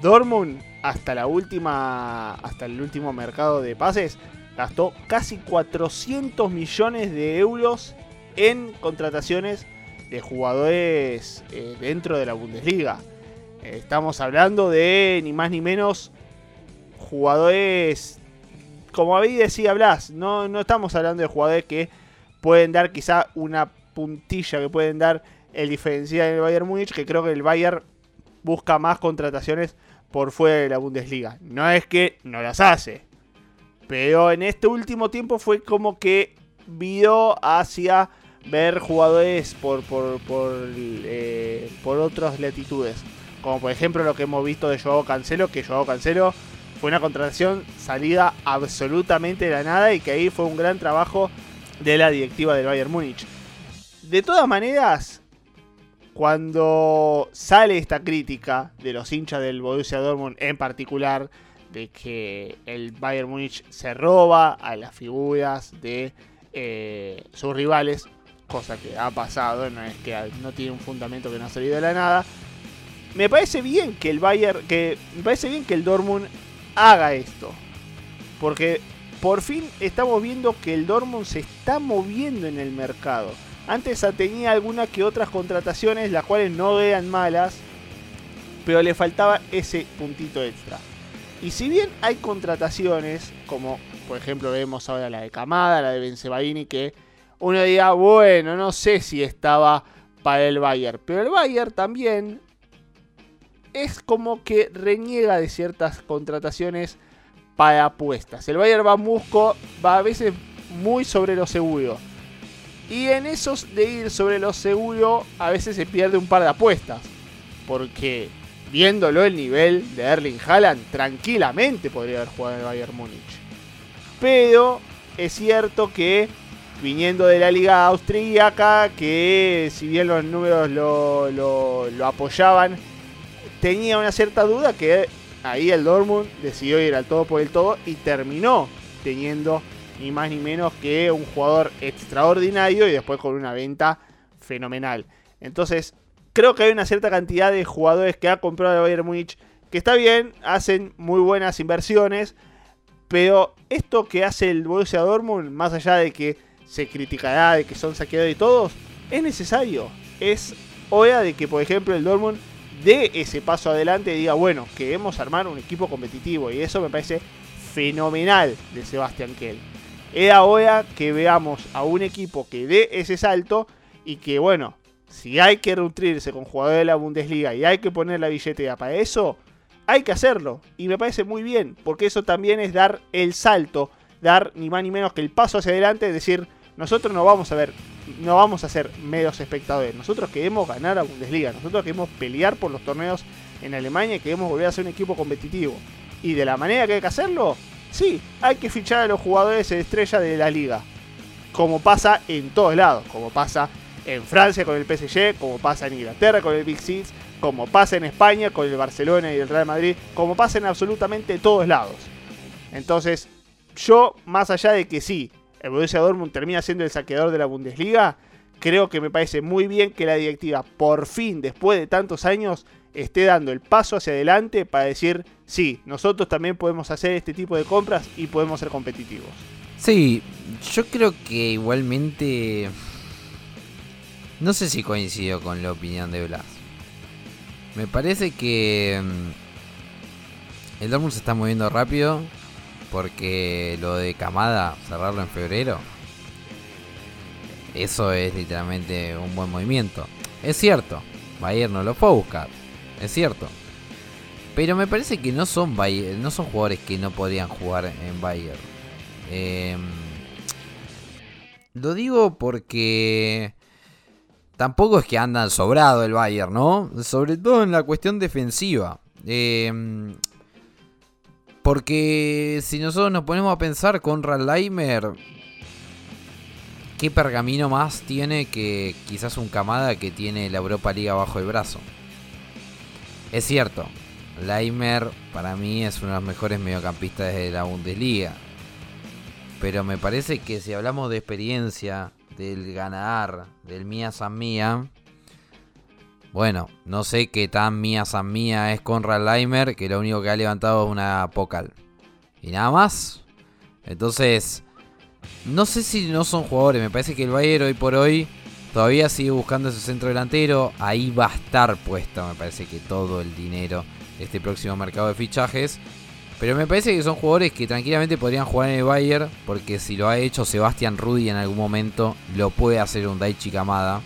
Dortmund hasta la última, hasta el último mercado de pases gastó casi 400 millones de euros en contrataciones de jugadores eh, dentro de la Bundesliga. estamos hablando de ni más ni menos jugadores como ahí decía Blas, no, no estamos hablando de jugadores que pueden dar quizá una puntilla, que pueden dar el diferencial en el Bayern Múnich, que creo que el Bayern busca más contrataciones por fuera de la Bundesliga. No es que no las hace, pero en este último tiempo fue como que vio hacia ver jugadores por, por, por, eh, por otras latitudes. Como por ejemplo lo que hemos visto de Joao Cancelo, que Joao Cancelo fue una contratación salida absolutamente de la nada y que ahí fue un gran trabajo de la directiva del Bayern Múnich. De todas maneras, cuando sale esta crítica de los hinchas del Borussia Dortmund en particular, de que el Bayern Múnich se roba a las figuras de eh, sus rivales, cosa que ha pasado, no es que no tiene un fundamento que no ha salido de la nada. Me parece bien que el Bayern, que me parece bien que el Dortmund haga esto, porque por fin estamos viendo que el Dortmund se está moviendo en el mercado. Antes tenía algunas que otras contrataciones, las cuales no eran malas, pero le faltaba ese puntito extra. Y si bien hay contrataciones, como por ejemplo vemos ahora la de Camada, la de Benzebaini, que uno diría, bueno, no sé si estaba para el Bayern, pero el Bayern también es como que reniega de ciertas contrataciones para apuestas. El Bayern va musco, va a veces muy sobre lo seguro. Y en esos de ir sobre lo seguro, a veces se pierde un par de apuestas. Porque viéndolo el nivel de Erling Haaland, tranquilamente podría haber jugado en el Bayern Múnich. Pero es cierto que viniendo de la liga austríaca, que si bien los números lo, lo apoyaban, tenía una cierta duda que ahí el Dortmund decidió ir al todo por el todo y terminó teniendo ni más ni menos que un jugador extraordinario y después con una venta fenomenal. Entonces, creo que hay una cierta cantidad de jugadores que ha comprado el Bayern Múnich que está bien, hacen muy buenas inversiones, pero esto que hace el Borussia Dortmund, más allá de que se criticará de que son saqueados y todos, es necesario. Es hora de que, por ejemplo, el Dortmund dé ese paso adelante y diga, bueno, queremos armar un equipo competitivo. Y eso me parece fenomenal de Sebastián Kell. Era hora que veamos a un equipo que dé ese salto y que, bueno, si hay que nutrirse con jugadores de la Bundesliga y hay que poner la billetera para eso, hay que hacerlo. Y me parece muy bien, porque eso también es dar el salto, dar ni más ni menos que el paso hacia adelante, es decir, nosotros no vamos a ver no vamos a ser medios espectadores. Nosotros queremos ganar a Bundesliga. Nosotros queremos pelear por los torneos en Alemania y queremos volver a ser un equipo competitivo. Y de la manera que hay que hacerlo, sí, hay que fichar a los jugadores estrella de la liga. Como pasa en todos lados. Como pasa en Francia con el PSG, como pasa en Inglaterra con el Big Six, como pasa en España con el Barcelona y el Real Madrid, como pasa en absolutamente todos lados. Entonces, yo, más allá de que sí, el Borussia Dortmund termina siendo el saqueador de la Bundesliga, creo que me parece muy bien que la directiva por fin, después de tantos años, esté dando el paso hacia adelante para decir, sí, nosotros también podemos hacer este tipo de compras y podemos ser competitivos. Sí, yo creo que igualmente... No sé si coincido con la opinión de Blas. Me parece que mm, el Dortmund se está moviendo rápido porque lo de Camada, cerrarlo en febrero, eso es literalmente un buen movimiento. Es cierto, Bayern no lo fue a buscar, es cierto. Pero me parece que no son no son jugadores que no podrían jugar en Bayern. Em, lo digo porque tampoco es que andan sobrado el Bayern, ¿no? Sobre todo en la cuestión defensiva. Eh, porque si nosotros nos ponemos a pensar con Leimer, ¿qué pergamino más tiene que quizás un Camada que tiene la Europa League bajo el brazo? Es cierto, Leimer para mí es uno de los mejores mediocampistas de la Bundesliga. Pero me parece que si hablamos de experiencia, del ganar, del mía san mía, bueno, no sé qué tan mía san mía es Conrad Leimer, que lo único que ha levantado es una Pocal. Y nada más. Entonces, no sé si no son jugadores. Me parece que el Bayern hoy por hoy todavía sigue buscando ese centro delantero. Ahí va a estar puesto, me parece que todo el dinero este próximo mercado de fichajes. Pero me parece que son jugadores que tranquilamente podrían jugar en el Bayern. Porque si lo ha hecho Sebastián Rudi en algún momento, lo puede hacer un Daichi Kamada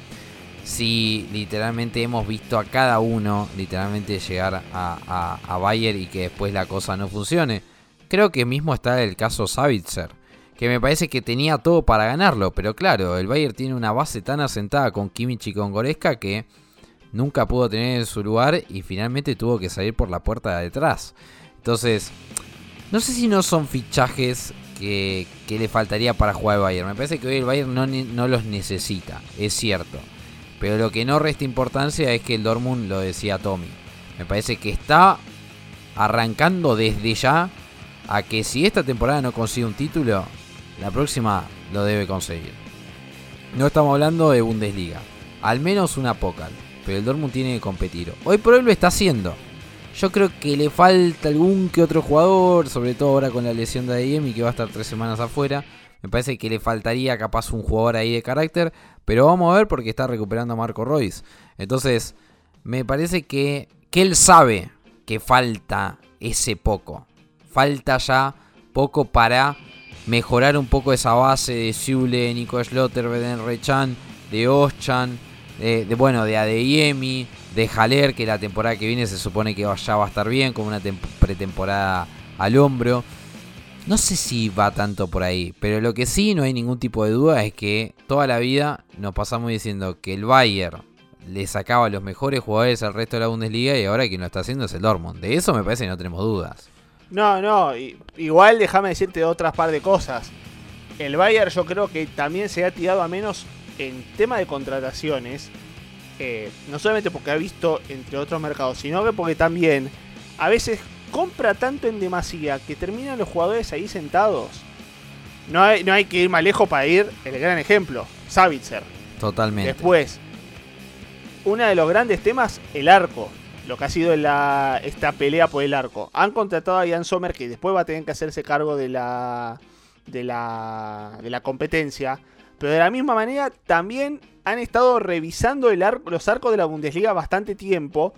si literalmente hemos visto a cada uno literalmente llegar a, a, Bayern y que después la cosa no funcione. Creo que mismo está el caso Savitzer, que me parece que tenía todo para ganarlo, pero claro, el Bayern tiene una base tan asentada con Kimmich y con Goreska que nunca pudo tener en su lugar y finalmente tuvo que salir por la puerta de atrás. Entonces, no sé si no son fichajes que, le faltaría para jugar el Bayern. Me parece que hoy el Bayern no los necesita, es cierto. Pero lo que no resta importancia es que el Dortmund lo decía Tommy. Me parece que está arrancando desde ya a que si esta temporada no consigue un título, la próxima lo debe conseguir. No estamos hablando de Bundesliga, al menos una Pokal, pero el Dortmund tiene que competir. Hoy por hoy lo está haciendo. Yo creo que le falta algún que otro jugador, sobre todo ahora con la lesión de y que va a estar tres semanas afuera. Me parece que le faltaría capaz un jugador ahí de carácter, pero vamos a ver porque está recuperando a Marco Royce. Entonces, me parece que, que él sabe que falta ese poco. Falta ya poco para mejorar un poco esa base de Zule, Nico Schlotter, Beden Rechan, de Oschan, de, bueno, de Adeyemi, de Jaler, que la temporada que viene se supone que ya va a estar bien, como una pretemporada al hombro. No sé si va tanto por ahí, pero lo que sí no hay ningún tipo de duda es que toda la vida nos pasamos diciendo que el Bayern le sacaba los mejores jugadores al resto de la Bundesliga y ahora quien lo está haciendo es el Dortmund. De eso me parece que no tenemos dudas. No, no, igual déjame decirte otras par de cosas. El Bayern yo creo que también se ha tirado a menos en tema de contrataciones. Eh, no solamente porque ha visto entre otros mercados, sino que porque también a veces compra tanto en demasía que terminan los jugadores ahí sentados. No hay, no hay que ir más lejos para ir el gran ejemplo, Savitzer. Totalmente. Después, uno de los grandes temas, el arco. Lo que ha sido la, esta pelea por el arco. Han contratado a Jan Sommer, que después va a tener que hacerse cargo de la, de la, de la competencia. Pero de la misma manera, también han estado revisando el arco, los arcos de la Bundesliga bastante tiempo.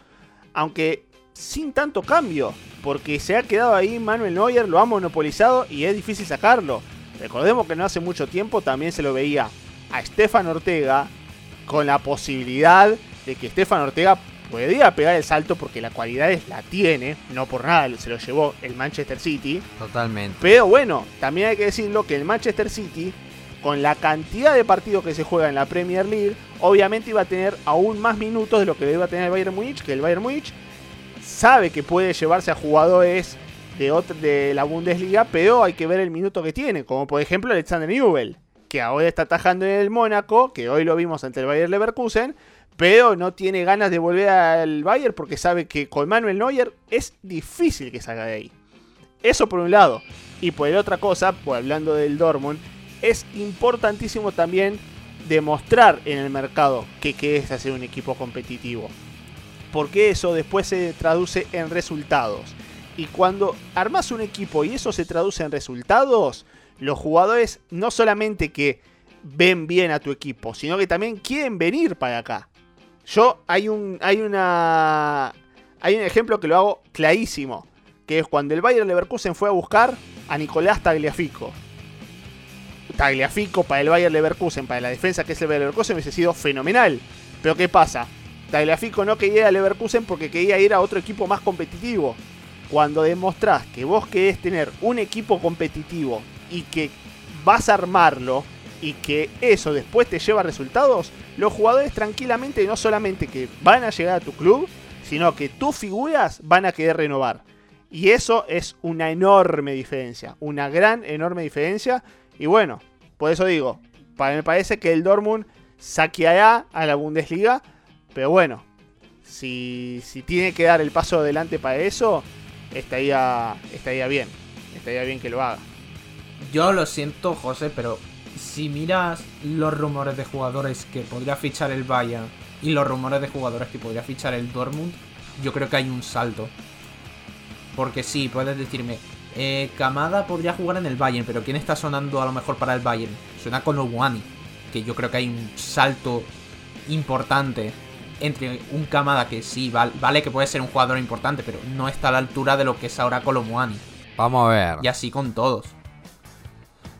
Aunque sin tanto cambio, porque se ha quedado ahí Manuel Neuer, lo ha monopolizado y es difícil sacarlo. Recordemos que no hace mucho tiempo también se lo veía a Stefan Ortega con la posibilidad de que Stefan Ortega podía pegar el salto porque la cualidad la tiene, no por nada se lo llevó el Manchester City. Totalmente. Pero bueno, también hay que decirlo que el Manchester City, con la cantidad de partidos que se juega en la Premier League, obviamente iba a tener aún más minutos de lo que iba a tener el Bayern Munich, que el Bayern Munich sabe que puede llevarse a jugadores de, de la Bundesliga, pero hay que ver el minuto que tiene, como por ejemplo Alexander Newell, que ahora está atajando en el Mónaco, que hoy lo vimos ante el Bayern Leverkusen, pero no tiene ganas de volver al Bayern porque sabe que con Manuel Neuer es difícil que salga de ahí. Eso por un lado. Y por otra cosa, pues hablando del Dortmund, es importantísimo también demostrar en el mercado que, que es hacer un equipo competitivo porque eso después se traduce en resultados. Y cuando armas un equipo y eso se traduce en resultados, los jugadores no solamente que ven bien a tu equipo, sino que también quieren venir para acá. Yo hay un hay una hay un ejemplo que lo hago clarísimo, que es cuando el Bayern Leverkusen fue a buscar a Nicolás Tagliafico. Tagliafico para el Bayern Leverkusen, para la defensa que es el Bayern Leverkusen hubiese sido fenomenal. Pero ¿qué pasa? Tagliafico no quería ir a Leverkusen porque quería ir a otro equipo más competitivo. Cuando demostrás que vos querés tener un equipo competitivo y que vas a armarlo y que eso después te lleva resultados, los jugadores tranquilamente no solamente que van a llegar a tu club, sino que tus figuras van a querer renovar. Y eso es una enorme diferencia, una gran, enorme diferencia. Y bueno, por eso digo, me parece que el Dortmund saqueará a la Bundesliga pero bueno, si, si tiene que dar el paso adelante para eso, estaría, estaría bien. Estaría bien que lo haga. Yo lo siento, José, pero si miras los rumores de jugadores que podría fichar el Bayern y los rumores de jugadores que podría fichar el Dortmund, yo creo que hay un salto. Porque sí, puedes decirme, eh, Kamada podría jugar en el Bayern, pero ¿quién está sonando a lo mejor para el Bayern? Suena con Owani, que yo creo que hay un salto importante entre un Kamada que sí, vale, que puede ser un jugador importante, pero no está a la altura de lo que es ahora Colomuani. Vamos a ver. Y así con todos.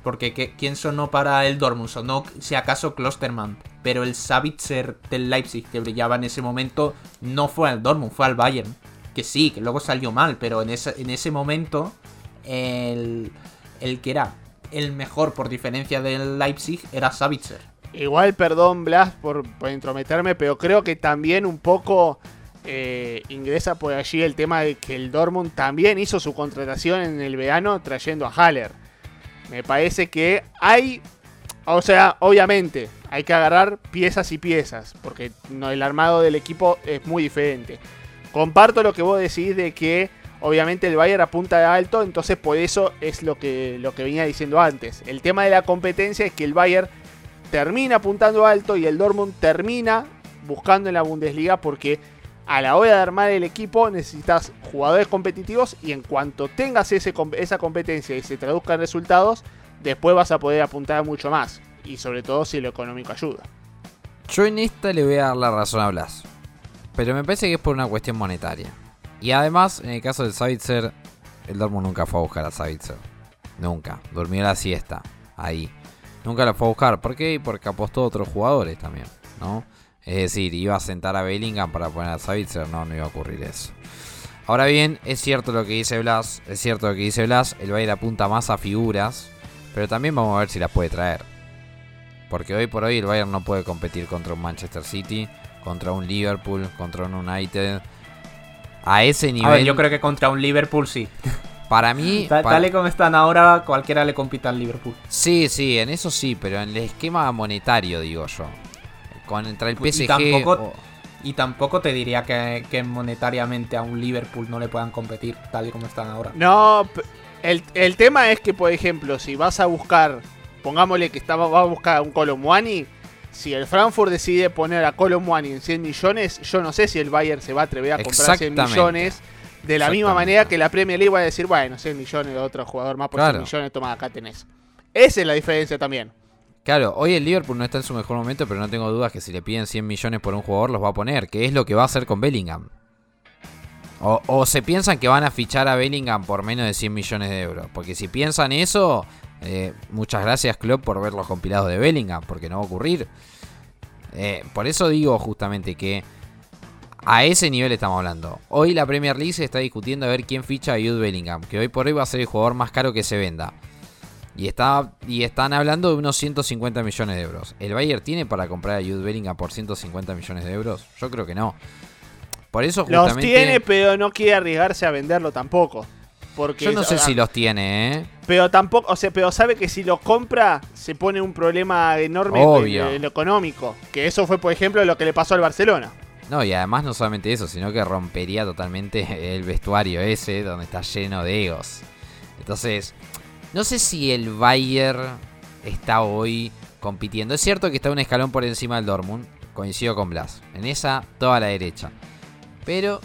Porque ¿quién sonó para el Dortmund? Sonó, si acaso, Klosterman. pero el Savitzer del Leipzig que brillaba en ese momento no fue al Dortmund, fue al Bayern. Que sí, que luego salió mal, pero en ese, en ese momento el, el que era el mejor por diferencia del Leipzig era Savitzer. Igual, perdón, Blas, por, por intrometerme, pero creo que también un poco eh, ingresa por allí el tema de que el Dortmund también hizo su contratación en el verano trayendo a Haller. Me parece que hay, o sea, obviamente hay que agarrar piezas y piezas, porque no, el armado del equipo es muy diferente. Comparto lo que vos decís de que obviamente el Bayern apunta de alto, entonces por eso es lo que, lo que venía diciendo antes. El tema de la competencia es que el Bayern termina apuntando alto y el Dortmund termina buscando en la Bundesliga porque a la hora de armar el equipo necesitas jugadores competitivos y en cuanto tengas ese, esa competencia y se traduzca en resultados, después vas a poder apuntar mucho más. Y sobre todo si lo económico ayuda. Yo en esta le voy a dar la razón a Blas. Pero me parece que es por una cuestión monetaria. Y además, en el caso del Savitzer, el Dortmund nunca fue a buscar a Savitzer. Nunca. Durmió la siesta. Ahí. Nunca lo fue a buscar. ¿Por qué? Porque apostó a otros jugadores también, ¿no? Es decir, iba a sentar a Bellingham para poner a Savitzer. No, no iba a ocurrir eso. Ahora bien, es cierto lo que dice Blas. Es cierto lo que dice Blas. El Bayern apunta más a figuras. Pero también vamos a ver si las puede traer. Porque hoy por hoy el Bayern no puede competir contra un Manchester City, contra un Liverpool, contra un United. A ese nivel. A ver, yo creo que contra un Liverpool sí. (laughs) Para mí. Ta- para- Tal y como están ahora, cualquiera le compita al Liverpool. Sí, sí, en eso sí, pero en el esquema monetario, digo yo. Contra el Y PSG. tampoco- o- Y tampoco te diría que, que monetariamente a un Liverpool no le puedan competir, tal y como están ahora. No, el, el tema es que, por ejemplo, si vas a buscar, pongámosle que estaba, va a buscar a un Colomwani, si el Frankfurt decide poner a Colomwani en 100 millones, yo no sé si el Bayern se va a atrever a comprar 100 Exactamente. millones. De la misma manera que la Premier League va a decir, bueno, 100 millones de otro jugador más por Claro. 100 millones, toma, acá tenés. Esa es la diferencia también. Claro, hoy el Liverpool no está en su mejor momento, pero no tengo dudas que si le piden 100 millones por un jugador los va a poner, que es lo que va a hacer con Bellingham. O, o se piensan que van a fichar a Bellingham por menos de 100 millones de euros. Porque si piensan eso, eh, muchas gracias Klopp por ver los compilados de Bellingham, porque no va a ocurrir. Eh, por eso digo justamente que a ese nivel estamos hablando. Hoy la Premier League se está discutiendo a ver quién ficha a Jude Bellingham, que hoy por hoy va a ser el jugador más caro que se venda. Y, está, y están hablando de unos 150 millones de euros. ¿El Bayern tiene para comprar a Jude Bellingham por 150 millones de euros? Yo creo que no. Por eso Los justamente... tiene, pero no quiere arriesgarse a venderlo tampoco. Porque yo no sé si los tiene, ¿eh? Pero tampoco, o sea, pero sabe que si lo compra se pone un problema enorme en lo económico. Que eso fue, por ejemplo, lo que le pasó al Barcelona. No, y además no solamente eso, sino que rompería totalmente (laughs) el vestuario ese donde está lleno de egos. Entonces, no sé si el Bayern está hoy compitiendo. Es cierto que está un escalón por encima del Dortmund, coincido con Blas. En esa, toda la derecha. Pero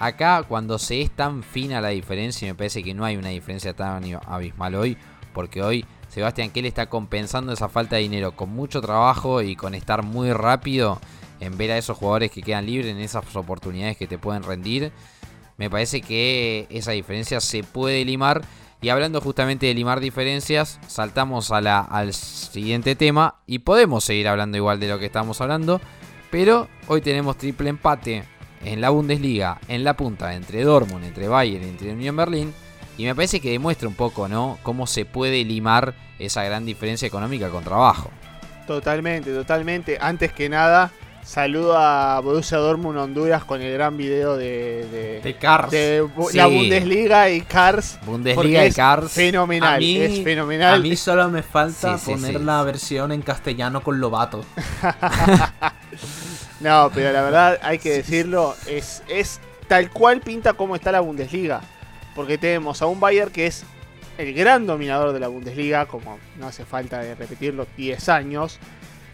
acá, cuando se es tan fina la diferencia, y me parece que no hay una diferencia tan abismal hoy, porque hoy Sebastián Kell está compensando esa falta de dinero con mucho trabajo y con estar muy rápido en ver a esos jugadores que quedan libres, en esas oportunidades que te pueden rendir. Me parece que esa diferencia se puede limar. Y hablando justamente de limar diferencias, saltamos a la, al siguiente tema y podemos seguir hablando igual de lo que estamos hablando. Pero hoy tenemos triple empate en la Bundesliga, en la punta, entre Dortmund, entre Bayern, entre Unión Berlín. Y me parece que demuestra un poco, ¿no? Cómo se puede limar esa gran diferencia económica con trabajo. Totalmente, totalmente. Antes que nada, saludo a Borussia Dortmund Honduras con el gran video de, de, De Cars. de Sí. la Bundesliga y Cars. Bundesliga y Cars. Fenomenal, A mí- es fenomenal. A mí solo me falta sí, poner sí. la versión en castellano con Lobato. (laughs) No, pero la verdad hay que decirlo, es, es tal cual pinta como está la Bundesliga. Porque tenemos a un Bayern que es el gran dominador de la Bundesliga, como no hace falta de repetirlo, 10 años.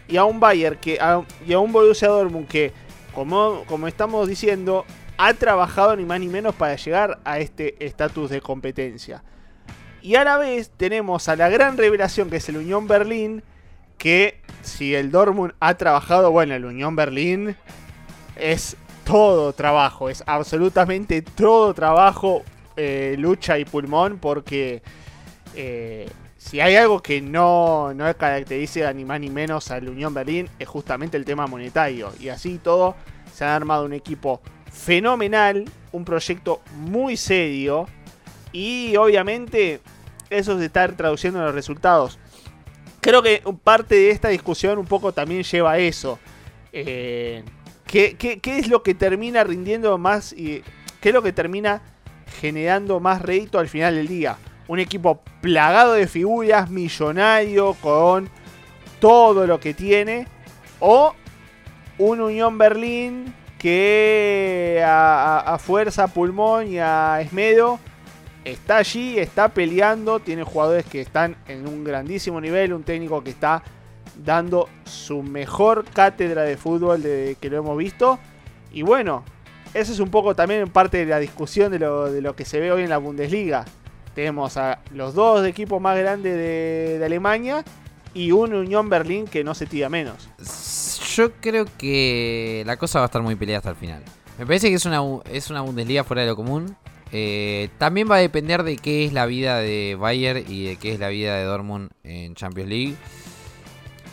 Y a un Bayern que, y a un Borussia Dortmund que, como, como estamos diciendo, ha trabajado ni más ni menos para llegar a este estatus de competencia. Y a la vez tenemos a la gran revelación que es el Unión Berlín, que si el Dortmund ha trabajado, bueno, el Unión Berlín es todo trabajo, es absolutamente todo trabajo, eh, lucha y pulmón, porque eh, si hay algo que no, no caracteriza ni más ni menos a la Unión Berlín es justamente el tema monetario. Y así todo se han armado un equipo fenomenal, un proyecto muy serio y obviamente eso se está traduciendo en los resultados. Creo que parte de esta discusión un poco también lleva a eso. Eh, ¿qué, qué, qué es lo que termina rindiendo más y qué es lo que termina generando más rédito al final del día? Un equipo plagado de figuras, millonario, con todo lo que tiene. O un Unión Berlín que a, a, fuerza, pulmón y a esmedo está allí, está peleando, tiene jugadores que están en un grandísimo nivel, un técnico que está dando su mejor cátedra de fútbol que lo hemos visto. Y bueno, eso es un poco también parte de la discusión de lo, de lo que se ve hoy en la Bundesliga. Tenemos a los dos equipos más grandes de, Alemania y un Unión Berlín que no se tira menos. Yo creo que la cosa va a estar muy peleada hasta el final. Me parece que es una, es una Bundesliga fuera de lo común. Eh, también va a depender de qué es la vida de Bayern y de qué es la vida de Dortmund en Champions League.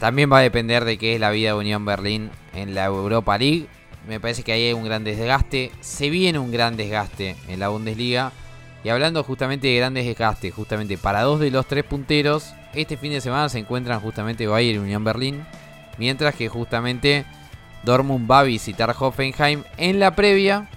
También va a depender de qué es la vida de Unión Berlín en la Europa League. Me parece que ahí hay un gran desgaste. Se viene un gran desgaste en la Bundesliga. Y hablando justamente de grandes desgastes, justamente para dos de los tres punteros, este fin de semana se encuentran justamente Bayern y Unión Berlín. Mientras que justamente Dortmund va a visitar Hoffenheim en la previa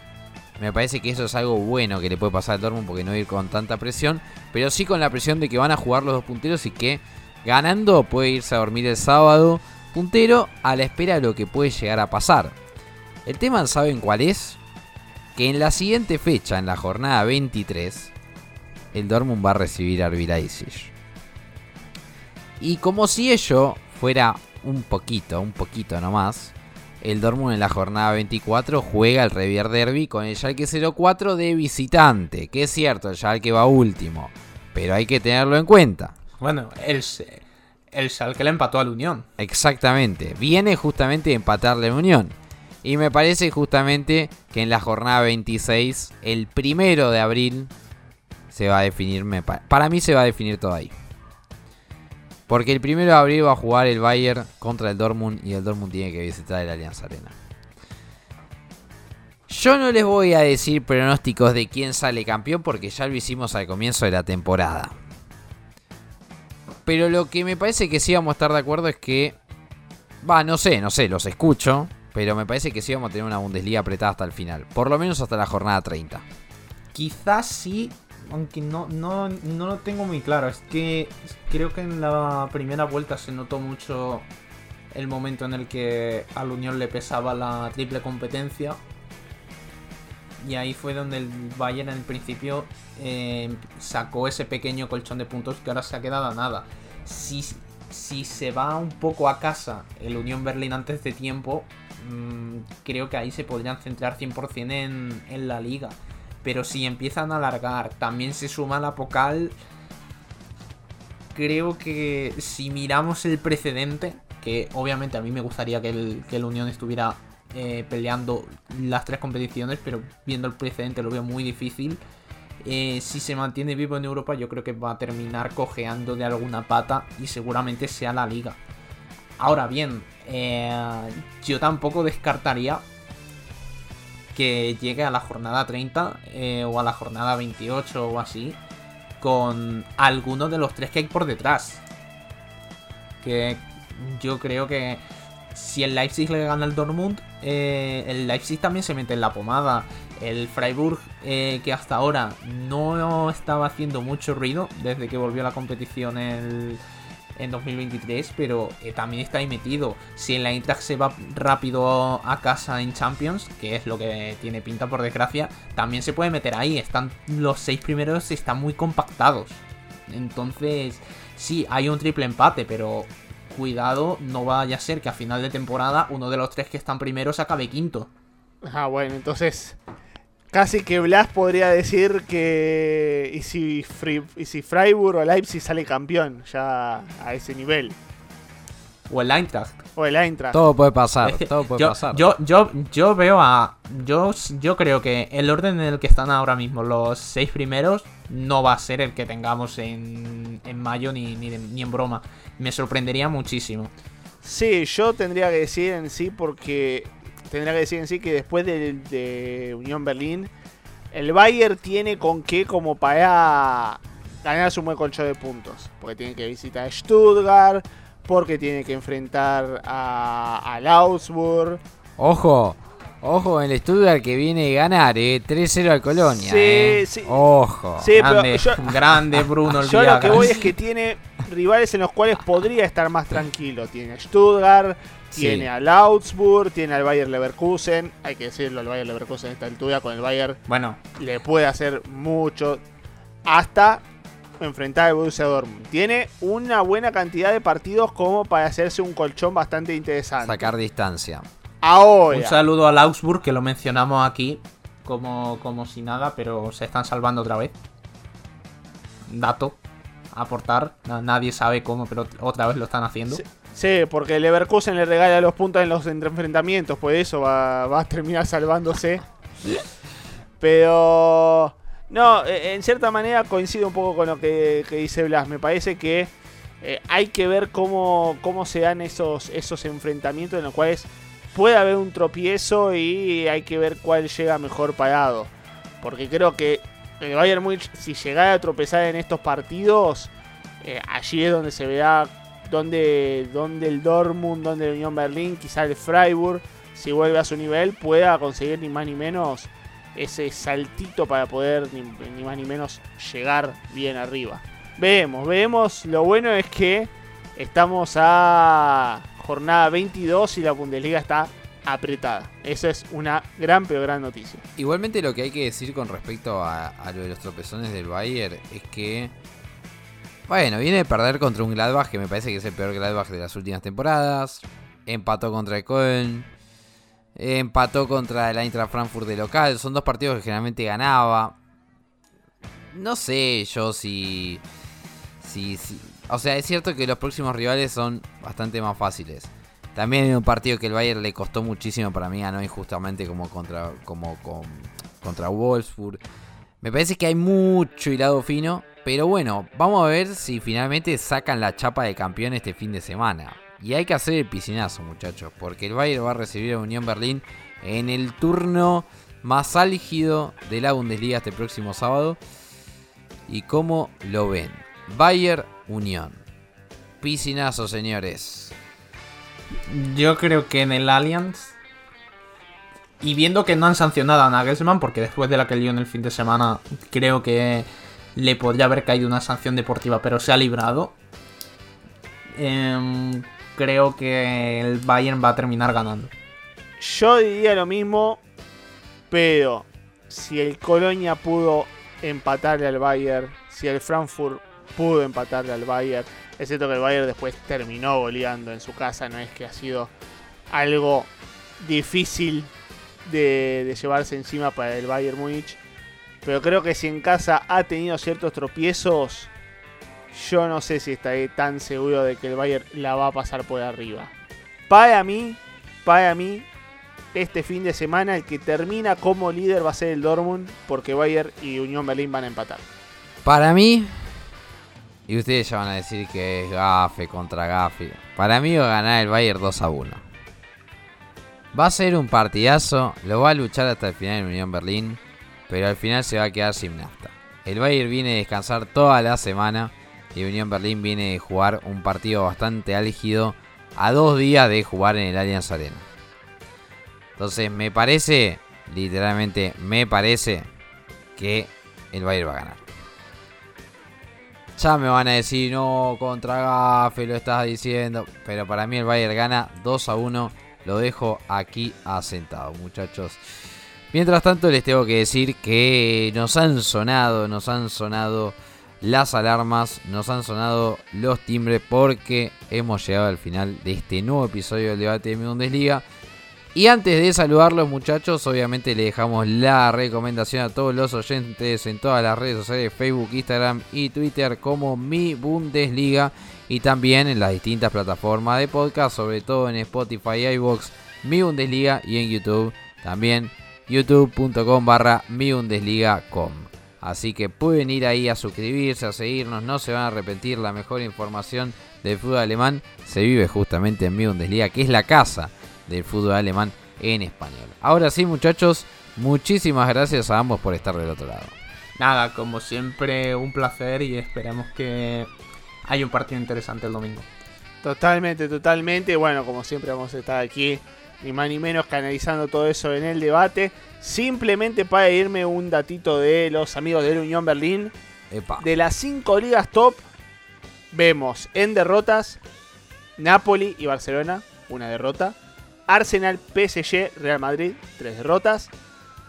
me parece que eso es algo bueno que le puede pasar al Dortmund porque no ir con tanta presión. Pero sí con la presión de que van a jugar los dos punteros y que ganando puede irse a dormir el sábado puntero a la espera de lo que puede llegar a pasar. El tema, ¿saben cuál es? Que en la siguiente fecha, en la jornada 23, el Dortmund va a recibir a Leipzig. Y como si ello fuera un poquito, un poquito nomás, el Dortmund en la jornada 24 juega el Revier Derby con el Schalke 04 de visitante. Que es cierto, el Schalke va último, pero hay que tenerlo en cuenta. Bueno, el, el Schalke le empató a la Unión. Exactamente, viene justamente a empatarle a la Unión. Y me parece justamente que en la jornada 26, el primero de abril, se va a definir. Para mí se va a definir todo ahí. Porque el primero de abril va a jugar el Bayern contra el Dortmund y el Dortmund tiene que visitar el Allianz Arena. Yo no les voy a decir pronósticos de quién sale campeón porque ya lo hicimos al comienzo de la temporada. Pero lo que me parece que sí vamos a estar de acuerdo es que... Va, no sé, no sé, los escucho. Pero me parece que sí vamos a tener una Bundesliga apretada hasta el final. Por lo menos hasta la jornada 30. Quizás sí, aunque no, no, no lo tengo muy claro. Es que creo que en la primera vuelta se notó mucho el momento en el que a la Unión le pesaba la triple competencia. Y ahí fue donde el Bayern en el principio eh, sacó ese pequeño colchón de puntos que ahora se ha quedado a nada. Si, si se va un poco a casa el Unión Berlín antes de tiempo, mmm, creo que ahí se podrían centrar 100% en, en la liga. Pero si empiezan a alargar, también se suma la Pocal. Creo que si miramos el precedente, que obviamente a mí me gustaría que el, que el Unión estuviera eh, peleando las tres competiciones, pero viendo el precedente lo veo muy difícil. Eh, si se mantiene vivo en Europa, yo creo que va a terminar cojeando de alguna pata y seguramente sea la liga. Ahora bien, eh, yo tampoco descartaría que llegue a la jornada 30 eh, o a la jornada 28 o así con alguno de los tres que hay por detrás. Que yo creo que si el Leipzig le gana al Dortmund, eh, el Leipzig también se mete en la pomada. El Freiburg, eh, que hasta ahora no estaba haciendo mucho ruido desde que volvió a la competición el, en 2023, pero eh, también está ahí metido. Si el Eintracht se va rápido a casa en Champions, que es lo que tiene pinta por desgracia, también se puede meter ahí. Están los seis primeros están muy compactados. Entonces, sí, hay un triple empate, pero cuidado, no vaya a ser que a final de temporada uno de los tres que están primeros acabe quinto. Ah, bueno, entonces casi que Blas podría decir que y si, Fri y si Freiburg o Leipzig sale campeón ya a ese nivel. o el Eintracht. O el Eintracht. Todo puede pasar, (laughs) todo puede yo, pasar. Yo, yo, yo veo a. Yo, yo creo que el orden en el que están ahora mismo los seis primeros no va a ser el que tengamos en, en mayo ni, ni, de- ni en broma. Me sorprendería muchísimo. Sí, yo tendría que decir en sí porque tendría que decir en sí que después de, de Unión Berlín el Bayern tiene con qué como para ganarse un buen colchón de puntos, porque tiene que visitar Stuttgart, porque tiene que enfrentar a, al Augsburg. Ojo, ojo en el Stuttgart que viene a ganar, eh. 3-0 al Colonia, Sí, eh. sí. Ojo. Sí, pero grande, yo- (laughs) grande Bruno el Yo lo que voy es que tiene rivales en los cuales podría estar más tranquilo. Tiene a Sí. tiene al Augsburg, tiene al Bayer Leverkusen. Hay que decirlo, el Bayer Leverkusen a esta altura con el Bayern Bueno, le puede hacer mucho hasta enfrentar al Borussia Dortmund. Tiene una buena cantidad de partidos como para hacerse un colchón bastante interesante. Sacar distancia. Ahora, un saludo al Augsburg que lo mencionamos aquí como, como si nada, pero se están salvando otra vez. Dato, aportar. Na- nadie sabe cómo, pero otra vez lo están haciendo. Sí. Sí, porque el Leverkusen le regala los puntos en los enfrentamientos, por eso va, a terminar salvándose. Pero no, eh, en cierta manera coincido un poco con lo que, que dice Blas. Me parece que eh, hay que ver cómo, cómo se dan esos, esos enfrentamientos en los cuales puede haber un tropiezo y hay que ver cuál llega mejor parado. Porque creo que el Bayern Múnich, si llegara a tropezar en estos partidos, eh, allí es donde se verá donde, donde el Dortmund, donde el Unión Berlín, quizá el Freiburg, si vuelve a su nivel, pueda conseguir ni más ni menos ese saltito para poder ni, más ni menos llegar bien arriba. Vemos, vemos. Lo bueno es que estamos a jornada 22 y la Bundesliga está apretada. Esa es una gran pero gran noticia. Igualmente lo que hay que decir con respecto a, a lo de los tropezones del Bayern es que... Bueno, viene de perder contra un Gladbach que me parece que es el peor Gladbach de las últimas temporadas. Empató contra el Köln. Empató contra el Eintracht Frankfurt de local. Son dos partidos que generalmente ganaba. No sé yo si, si, O sea, es cierto que los próximos rivales son bastante más fáciles. También en un partido que el Bayern le costó muchísimo para mí ganó injustamente como contra como con, contra Wolfsburg. Me parece que hay mucho hilado fino, pero bueno, vamos a ver si finalmente sacan la chapa de campeón este fin de semana. Y hay que hacer el piscinazo, muchachos, porque el Bayern va a recibir a Unión Berlín en el turno más álgido de la Bundesliga este próximo sábado. ¿Y cómo lo ven? Bayern Unión. Piscinazo, señores. Yo creo que en el Allianz. Y viendo que no han sancionado a Nagelsmann, porque después de la que lió en el fin de semana, creo que le podría haber caído una sanción deportiva, pero se ha librado. Em, creo que el Bayern va a terminar ganando. Yo diría lo mismo, pero si el Colonia pudo empatarle al Bayern, si el Frankfurt pudo empatarle al Bayern, es que el Bayern después terminó goleando en su casa, no es que ha sido algo difícil de, de llevarse encima para el Bayern Múnich, pero creo que si en casa ha tenido ciertos tropiezos, yo no sé si estaré tan seguro de que el Bayern la va a pasar por arriba. Para mí, para mí, este fin de semana el que termina como líder va a ser el Dortmund, porque Bayern y Unión Berlín van a empatar. Para mí, y ustedes ya van a decir que es gafe contra gafe. Para mí va a ganar el Bayern 2 a 1. Va a ser un partidazo, lo va a luchar hasta el final en Unión Berlín, pero al final se va a quedar sin nafta. El Bayern viene a descansar toda la semana y Unión Berlín viene de jugar un partido bastante álgido a dos días de jugar en el Allianz Arena. Entonces me parece, literalmente me parece que el Bayern va a ganar. Ya me van a decir, no, contra Gafe lo estás diciendo. Pero para mí el Bayern gana 2 a 1. Lo dejo aquí asentado, muchachos. Mientras tanto les tengo que decir que nos han sonado, nos han sonado las alarmas, nos han sonado los timbres porque hemos llegado al final de este nuevo episodio del debate de mi Bundesliga. Y antes de saludarlos muchachos, obviamente le dejamos la recomendación a todos los oyentes en todas las redes sociales, Facebook, Instagram y Twitter como Mi Bundesliga y también en las distintas plataformas de podcast, sobre todo en Spotify, iVoox, Mi Bundesliga y en YouTube también youtube.com barra Mi Bundesliga.com. Así que pueden ir ahí a suscribirse, a seguirnos, no se van a arrepentir, la mejor información del fútbol alemán se vive justamente en Mi Bundesliga, que es la casa del fútbol alemán en español. Ahora sí muchachos, muchísimas gracias a ambos por estar del otro lado. Nada, como siempre, un placer y esperamos que haya un partido interesante el domingo. Totalmente, totalmente. Bueno, como siempre vamos a estar aquí, ni más ni menos canalizando todo eso en el debate. Simplemente para irme un datito de los amigos del Unión Berlín. Epa. De las cinco ligas top, vemos en derrotas Napoli y Barcelona, una derrota. Arsenal, PSG, Real Madrid, tres derrotas.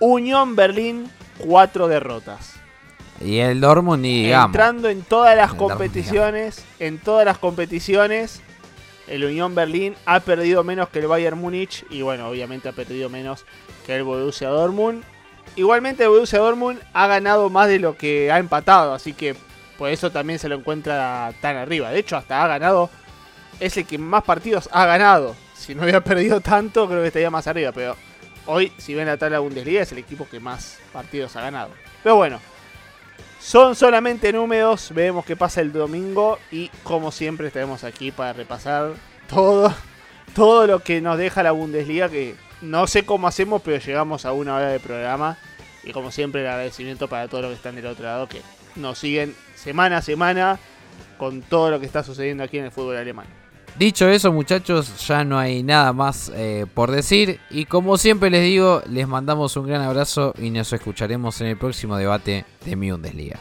Unión Berlín, cuatro derrotas. Y el Dortmund ni digamos. Entrando en todas las El Dortmund, competiciones, en todas las competiciones, el Unión Berlín ha perdido menos que el Bayern Múnich y bueno, obviamente ha perdido menos que el Borussia Dortmund. Igualmente el Borussia Dortmund ha ganado más de lo que ha empatado, así que por eso también se lo encuentra tan arriba. De hecho, hasta ha ganado, es el que más partidos ha ganado. Si no hubiera (laughs) perdido tanto, creo que estaría más arriba, pero hoy, si ven la tabla Bundesliga, es el equipo que más partidos ha ganado. Pero bueno, son solamente números, veremos qué pasa el domingo y como siempre estaremos aquí para repasar todo, todo lo que nos deja la Bundesliga, que no sé cómo hacemos, pero llegamos a una hora de programa y como siempre el agradecimiento para todos los que están del otro lado, que nos siguen semana a semana con todo lo que está sucediendo aquí en el fútbol alemán. Dicho eso, muchachos, ya no hay nada más eh, por decir. Y como siempre les digo, les mandamos un gran abrazo y nos escucharemos en el próximo debate de mi Bundesliga.